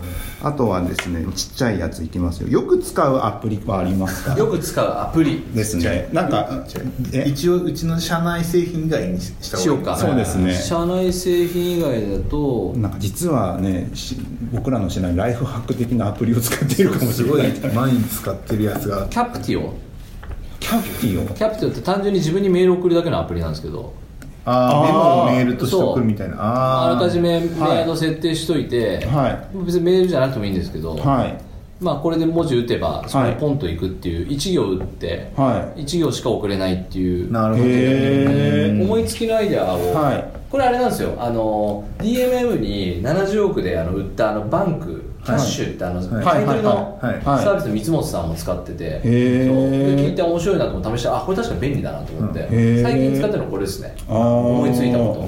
あとはですねちっちゃいやついきますよ。よく使うアプリはありますか？よく使うアプリ。ですね。なんかえ？一応うちの社内製品以外にした方がいい。そうですね。社内製品以外だと。なんか実はねし僕らのしないライフハック的なアプリを使っているかもしすごい。れない毎日使ってるやつがキャプティオ？キャプティをキャプティオって単純に自分にメール送るだけのアプリなんですけどあーメモをメールとして送るみたいな。あー。あらかじめメアド設定しといて、は別にメールじゃなくてもいいんですけど、はい。まあ、これで文字打てばそこにはいポンといくっていう1行打っては1行しか送れないっていうなるほど。へー思いつきのアイデアを、はい。これあれなんですよ。あの DMM に70億であの売ったあのバンクキャッシュってあのはい。買い取りのはい。はい。サービスの三本さんも使ってて、ー。そう。で聞いて面白いなと思って試してあこれ確かに便利だなと思って、最近使ってるのこれですね。思いついたこ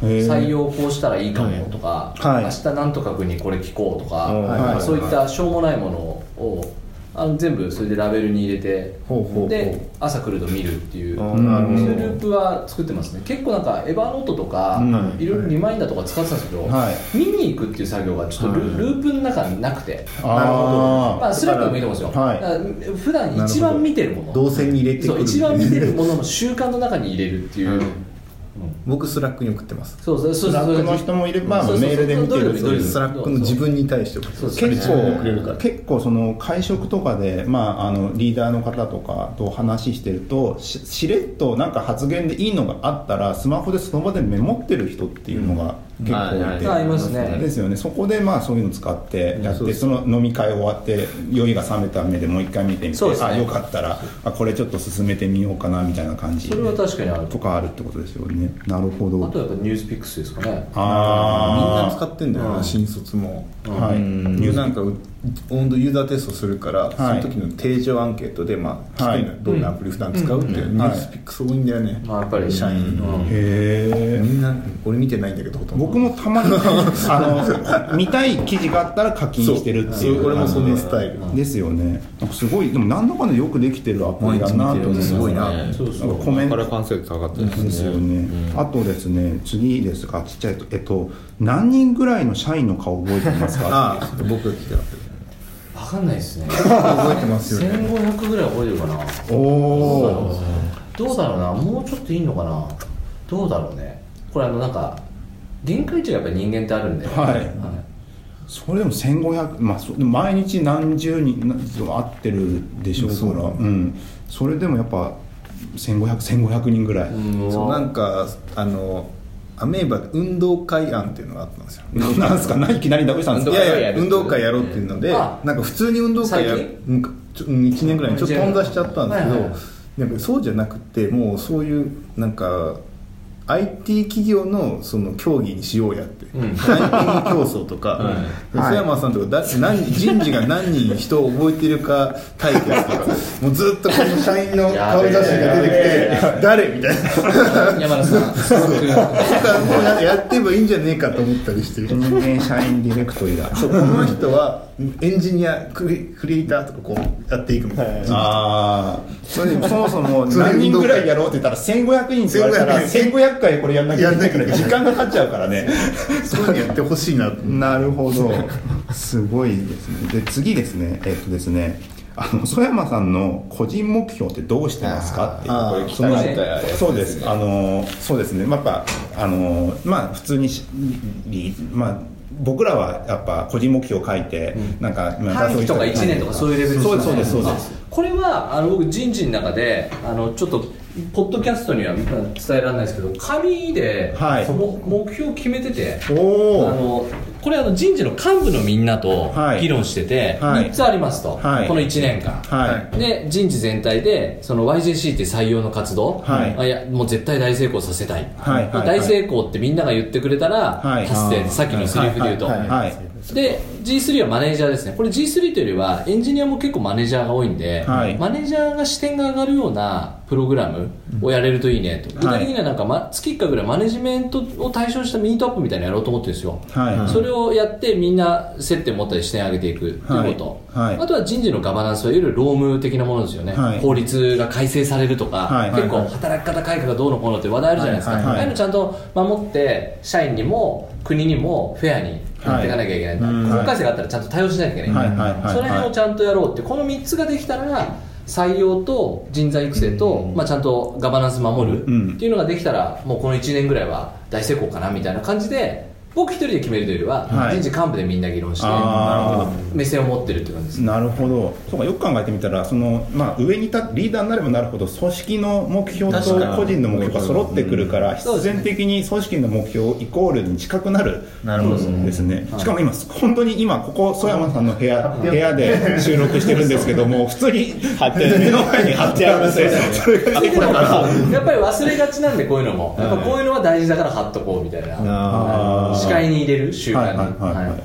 と。採用こうしたらいいかもとか、はい。明日なんとか君にこれ聞こうとか、はい。そういったしょうもないものをあの全部それでラベルに入れてで朝来ると見るっていう、そういうループは作ってますね。結構なんか Evernote とか、うんいろいろリマインダーとか使ってたんですけど、はい。見に行くっていう作業がちょっとル,、ループの中になくて。あー。まあ Slack でもいいと思うんですよ、はい。普段一番見てるもの。動線に入れてくるそう一番見てるものの習慣の中に入れるっていう、うん僕 Slack に送ってます。そうそうそう。 Slack の人もいればそうそうそう。メールで見てるどれでもいいどれで？もいい Slack の自分に対して送ってます。結構ら結構その会食とかで、まあ、あのリーダーの方とかと話してるとししれっとなんか発言でいいのがあったらスマホでその場でメモってる人っていうのが結構はいはいい。て、あいますね。ですよね。そこでまあそういうの使ってやって、うんその飲み会終わって酔いが冷めた目でもう一回見てみて、ね。あよかったらあこれちょっと進めてみようかなみたいな感じそれは確かにある。とかあるってことですよね。なるほど。あとはやっぱニュースピックスですかね。みんあな使ってんだよな、新卒も、あはい。ニュース。なんかう温度ユーザーテストするから、い。その時の定常アンケートで、まあ、どんなアプリ普段使うって、ニュースピックス多いんだよね、まあやっぱり。社員、うん。へえみんな俺見てないんだけどほとんど。僕もたまに あの見たい記事があったら課金してるっていう。そう俺もそのスタイル、ですよね。すごいでも何だかんだよくできてるアプリだなと思いますすごいな、そうそう。なんかコメント。から完成度高かったですね。ですよね、あとですね次ですがちっちゃいとえっと何人ぐらいの社員の顔覚えてますか？ああ僕が聞いてなかっ分かんないですね。た覚えてますよね。1500ぐらい覚えてるかな。おおどうだろうな。もうちょっといいのかな。どうだろうね。これあのなんか限界値がやっぱり人間ってあるんで。はい。それでも1500まあそでも毎日何十人何十人会ってるでしょうそうからうん。それでもやっぱ15001500人ぐらい、うんそう。なんかあのアメーバで運動会案っていうのがあったんですよ。なんですか？何いきなりどうしたんですいかやいや運動会やろうっていうのであ。なんか普通に運動会や最うんちょ1年ぐらいにちょっと頓挫しちゃったんですけど、はいはい。なんかそうじゃなくてもうそういうなんか IT 企業のその競技にしようやってうん。競争とか曽山さんとかだ何人事が何人人を覚えてるか対決とか もうずっとこの社員の顔写真が出てきて 誰みたいな。山田さん。すごくだからもうなんかやってればいいんじゃねえかと思ったりして人間社員ディレクトリだ。そうこの人はエンジニアクリクリエイターとかこうやっていくみたいな、ああそれでそもそも何人ぐらいやろうって言ったら1500人って言われたら1500 1500回これやんなきゃいけないから時間がかかっちゃうからね。そういうのやってほしいな。なるほど。すごいですね。で次ですね。えっとですね。あの曽山さんの個人目標ってどうしてますか？っていうこれ聞かれたやつそうですあのそうですね。まあやっぱあのまあ普通にまあ僕らはやっぱ個人目標を書いて、なんかまあ半期とか1年とかそういうレベルそうですそうですそうです。これはあの僕人事の中であのちょっとポッドキャストには伝えられないですけど紙で、はい。目標を決めててあのこれあの人事の幹部のみんなとはい。議論してて、はい。3つありますと、はい。この1年間、はい。で人事全体でその YJC って採用の活動、はい。あいやもう絶対大成功させたい、大成功ってみんなが言ってくれたら、はい。達成さっきのセリフで言うと、で G3 はマネージャーですね。これ G3 というよりはエンジニアも結構マネージャーが多いんで、はい。マネージャーが視点が上がるようなプログラムをやれるといいねと、具体的にはなんか、ま、月1回ぐらいマネジメントを対象したミートアップみたいなのやろうと思ってるんですよ、はい。それをやってみんな接点持ったり視点上げていくっていうこと、はい。はい。あとは人事のガバナンスはいわゆる労務的なものですよね、はい。法律が改正されるとか、はい。結構はい働き方改革がどうのこうのって話題あるじゃないですか、ああいうのちゃんと守って社員にも国にもフェアにやっていかなきゃいけないん。だ、はい法改正があったらちゃんと対応しなきゃいけない。はいはいはいはい。その辺をちゃんとやろうってこの3つができたら採用と人材育成と、まあ、ちゃんとガバナンス守るうん。っていうのができたらもうこの1年ぐらいは大成功かなみたいな感じで僕一人で決めるというよりは、はい。人事幹部でみんな議論してあ目線を持ってるっていう感じですなるほど。そうかよく考えてみたらその、まあ、上に立リーダーになればなるほど組織の目標と個人の目標が揃ってくるから、必然的に組織の目標イコールに近くなるなるほど。ですね、しかも今本当に今ここ曽山さんの部屋部屋で収録してるんですけども 普通に貼ってる目の前に貼ってあるん で やっぱり忘れがちなんでこういうのも、やっぱこういうのは大事だから貼っとこうみたいな、視界に入れる習慣に、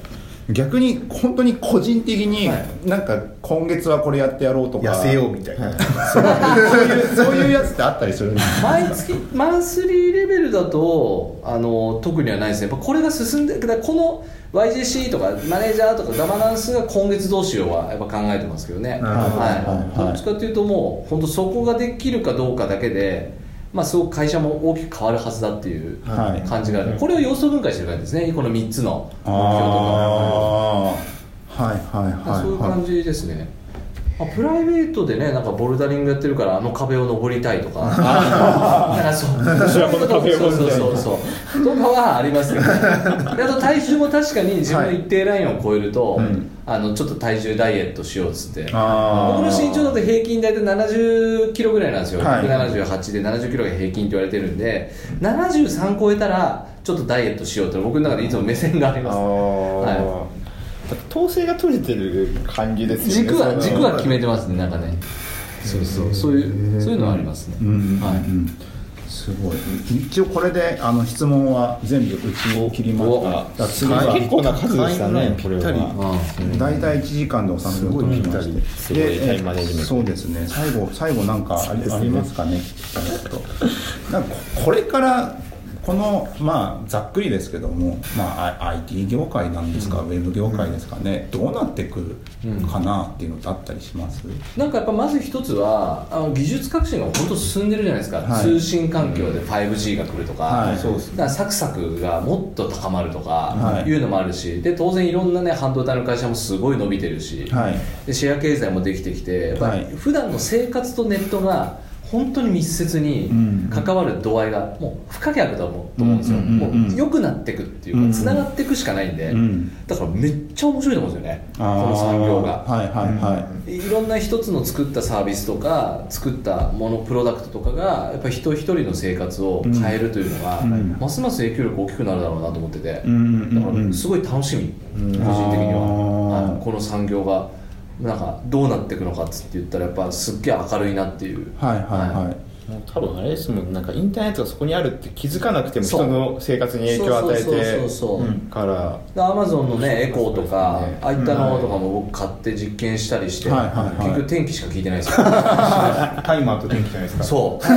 逆に本当に個人的に、はい。なんか今月はこれやってやろうとか。痩せようみたいな、そういうそういうやつってあったりするんですか毎月マンスリーレベルだとあの特にはないですね。やっぱこれが進んでこの YJC とかマネージャーとかガバナンスが今月どうしようはやっぱ考えてますけどね。はいはい。どっちかっていうともう本当そこができるかどうかだけでまあすごく会社も大きく変わるはずだっていうはい。感じがある、これを要素分解してる感じですね。この3つの目標とかはいはいはいそういうは感じですね、あプライベートでねなんかボルダリングやってるからあの壁を登りたいとか。なんかそう。私はこの壁をそう登りたいそうそうそうとかはありますけどね。であと体重も確かに自分の一定ラインを超えると、うん。あのちょっと体重ダイエットしようっつって。僕の身長だと平均大体70キロぐらいなんですよ、はい。178で70キロが平均って言われてるんで73超えたらちょっとダイエットしようって僕の中でいつも目線があります、は統制が取れてる感じですよね。軸は軸は決めてますねなんかね。そうそう。そういうそういうのはありますね、うんはいうん。すごい。一応これであの質問は全部打ち切りました。結構な数でしたねこれは。うん大体1時間で収めようとしまして。すごいでそうですね。最後最後なんかあり,、ますかねえっと。なんかここれからこのまあざっくりですけども、まあ、IT 業界なんですか、ウェブ業界ですかね、どうなっていくかなっていうのってあったりします、なんかやっぱまず一つはあの技術革新が本当進んでるじゃないですか、はい。通信環境で 5G が来るとか、はい。だからサクサクがもっと高まるとかはい。いうのもあるし、で当然いろんなね半導体の会社もすごい伸びてるし、はい。でシェア経済もできてきてやっぱ普段の生活とネットが本当に密接にうん。関わる度合いがもう不可逆だと思うんですよ、もう良くなっていくっていうかつながっていくしかないんで、うん。だからめっちゃ面白いと思うんですよね。この産業が。はいはいはい、いろんな一つの作ったサービスとか作ったものプロダクトとかがやっぱり人一人の生活を変えるというのが、うん。ますます影響力大きくなるだろうなと思ってて、だからすごい楽しみ、個人的には、この産業がなんかどうなっていくのかっつって言ったらやっぱすっげえ明るいなっていう。はいはいはい、もう多分あれですもん。なんかインターネットがそこにあるって気づかなくても人の生活に影響を与えてそうそううんから。アマゾンのね。エコーとか、ああいったのとかも僕買って実験したりして、結局天気しか聞いてないですよ。タイマーと天気じゃないですか。そう。タ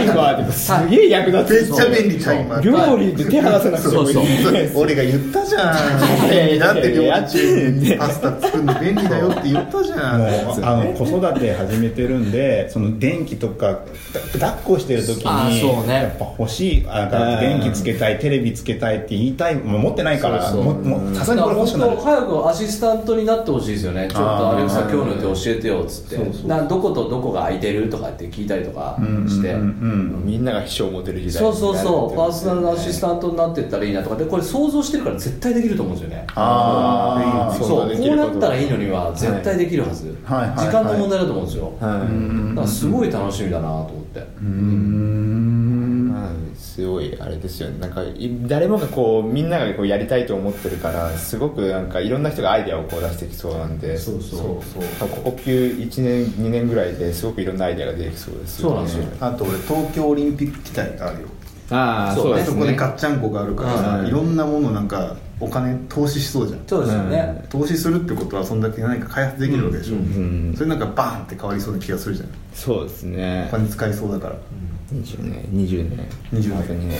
イマーでもすげえ役立つ。めっちゃ便利タイマー。料理で手離さなくてもいい。そうそう俺が言ったじゃん。だって料理中パスタ作るの便利だよって言ったじゃんあの子育て始めてるんでその電気とかだ抱っこしてる時あにやっぱ欲しいあなんか電気つけたいテレビつけたいって言いたいもう持ってないからさすがにこれ欲しくなる本当早くアシスタントになってほしいですよね。ちょっとアレクサ今日の予定教えてよっつって。などことどこが空いてるとかって聞いたりとかして、うんうんみんなが秘書を持てる時代そうそうそう。パーソナルのアシススタントになってったらいいなとか。でこれ想像してるから絶対できると思うんですよね。あー。そう。こうなったらいいのには絶対できるはず、はい。はい。はい。時間の問題だと思うんですよ、はい。だからすごい楽しみだなと思って、まあすごいあれですよね。なんかい誰もがこうみんながこうやりたいと思ってるからすごくなんかいろんな人がアイデアをこう出してきそうなんで。そうそう。そう。ここ1年2年ぐらいですごくいろんなアイデアが出てきそうですよね。そうなんですよ。あと俺東京オリンピック期待があるよああそうね。そうですね。そこでガッチャンコがあるからい。ろんなものなんかお金投資しそうじゃん。そうですよね、投資するってことはそんだけ何か開発できるわけでしょ、うんそれなんかバーンって変わりそうな気がするじゃん。そうですね。お金使いそうだから。20年。20年。20年。あと2年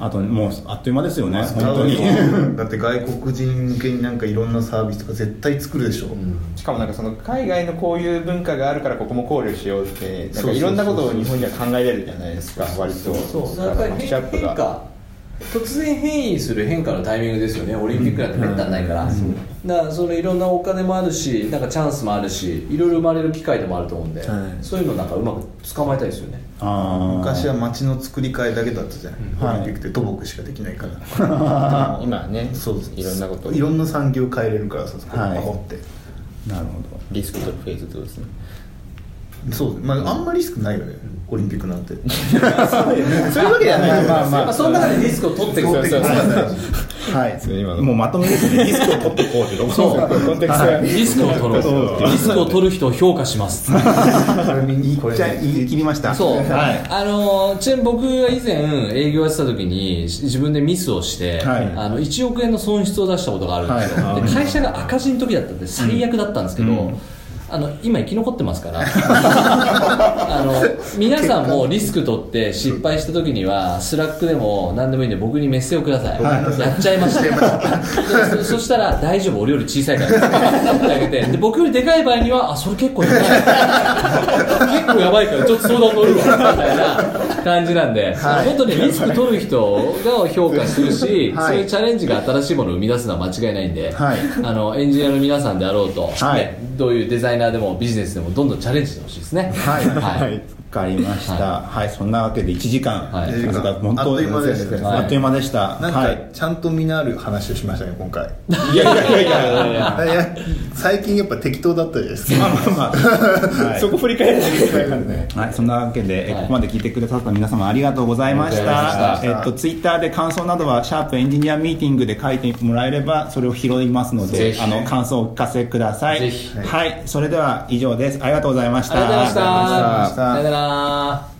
あともうあっという間ですよね使う本当に。だって外国人向けになんかいろんなサービスとか絶対作るでしょ、しかもなんかその海外のこういう文化があるからここも考慮しようってなんそうそうそうそうかいろんなことを日本には考えれるじゃないですか割と。そうだからマッだからやっぱりチアップが。変化突然変異する変化のタイミングですよね。オリンピックなんてめったにないから、だからそれいろんなお金もあるしなんかチャンスもあるしいろいろ生まれる機会でもあると思うんで、はい。そういうのなんかうまく捕まえたいですよね。昔は街の作り替えだけだったじゃん、はい。オリンピックって土木しかできないから。今はねそういろんなこと。いろんな産業変えれるからさそこはい守って、なるほリスクとフェーズとですね。そうまああんまりリスクないよねオリンピックなんて。そういうわけじゃないまあまあまあ、その中でリスクを取っていくそうそうそうどはいそう今の。もうまとめですね。リスクを取っていこうってとこそう。コンテクストがリスクを取ろう。リスクを取る人を評価します。じゃあ言い切りました。そう、はい。あのちなみに僕が以前営業やってた時にし自分でミスをして、はい。あの1億円の損失を出したことがあるんですよ、はい。で会社が赤字の時だったんで最悪だったんですけど、うんあの今生き残ってますから。あの皆さんもリスク取って失敗した時には Slack でも何でもいいんで僕にメッセージをください、はい。やっちゃいました。でそ そしたら大丈夫俺より小さいから。ってあげてで僕よりでかい場合にはあそれ結構やばい。結構やばいからちょっと相談乗るわ。みたいな感じなんで、あの本当にリスク取る人が評価するし、はい。そういうチャレンジが新しいものを生み出すのは間違いないんで、はい。あのエンジニアの皆さんであろうと、はい。ねどういうデザイナーでもビジネスでもどんどんチャレンジしてほしいですね。はい、ははいかりました。はい、そんなわけで1時間、はい本当あっという間でしたねあっという間でした。なんかはい。ちゃんと身のある話をしましたね今回いやいやいやいやいや。いや最近やっぱ適当だったじゃないですかまあまあまあ。はいそこ振り返らなきゃいけないからねはい、そんなわけで、ここまで聞いてくださった皆様ありがとうございましありがとうございまた。したえっと、ツイッターで感想などは、シャープエンジニアミーティングで書いてもらえれば、それを拾いますので、あの、感想をお聞かせください。ぜひはい、それでは以上です。ありがとうございました。ありがとうございました。ありがとうございましたさよなら。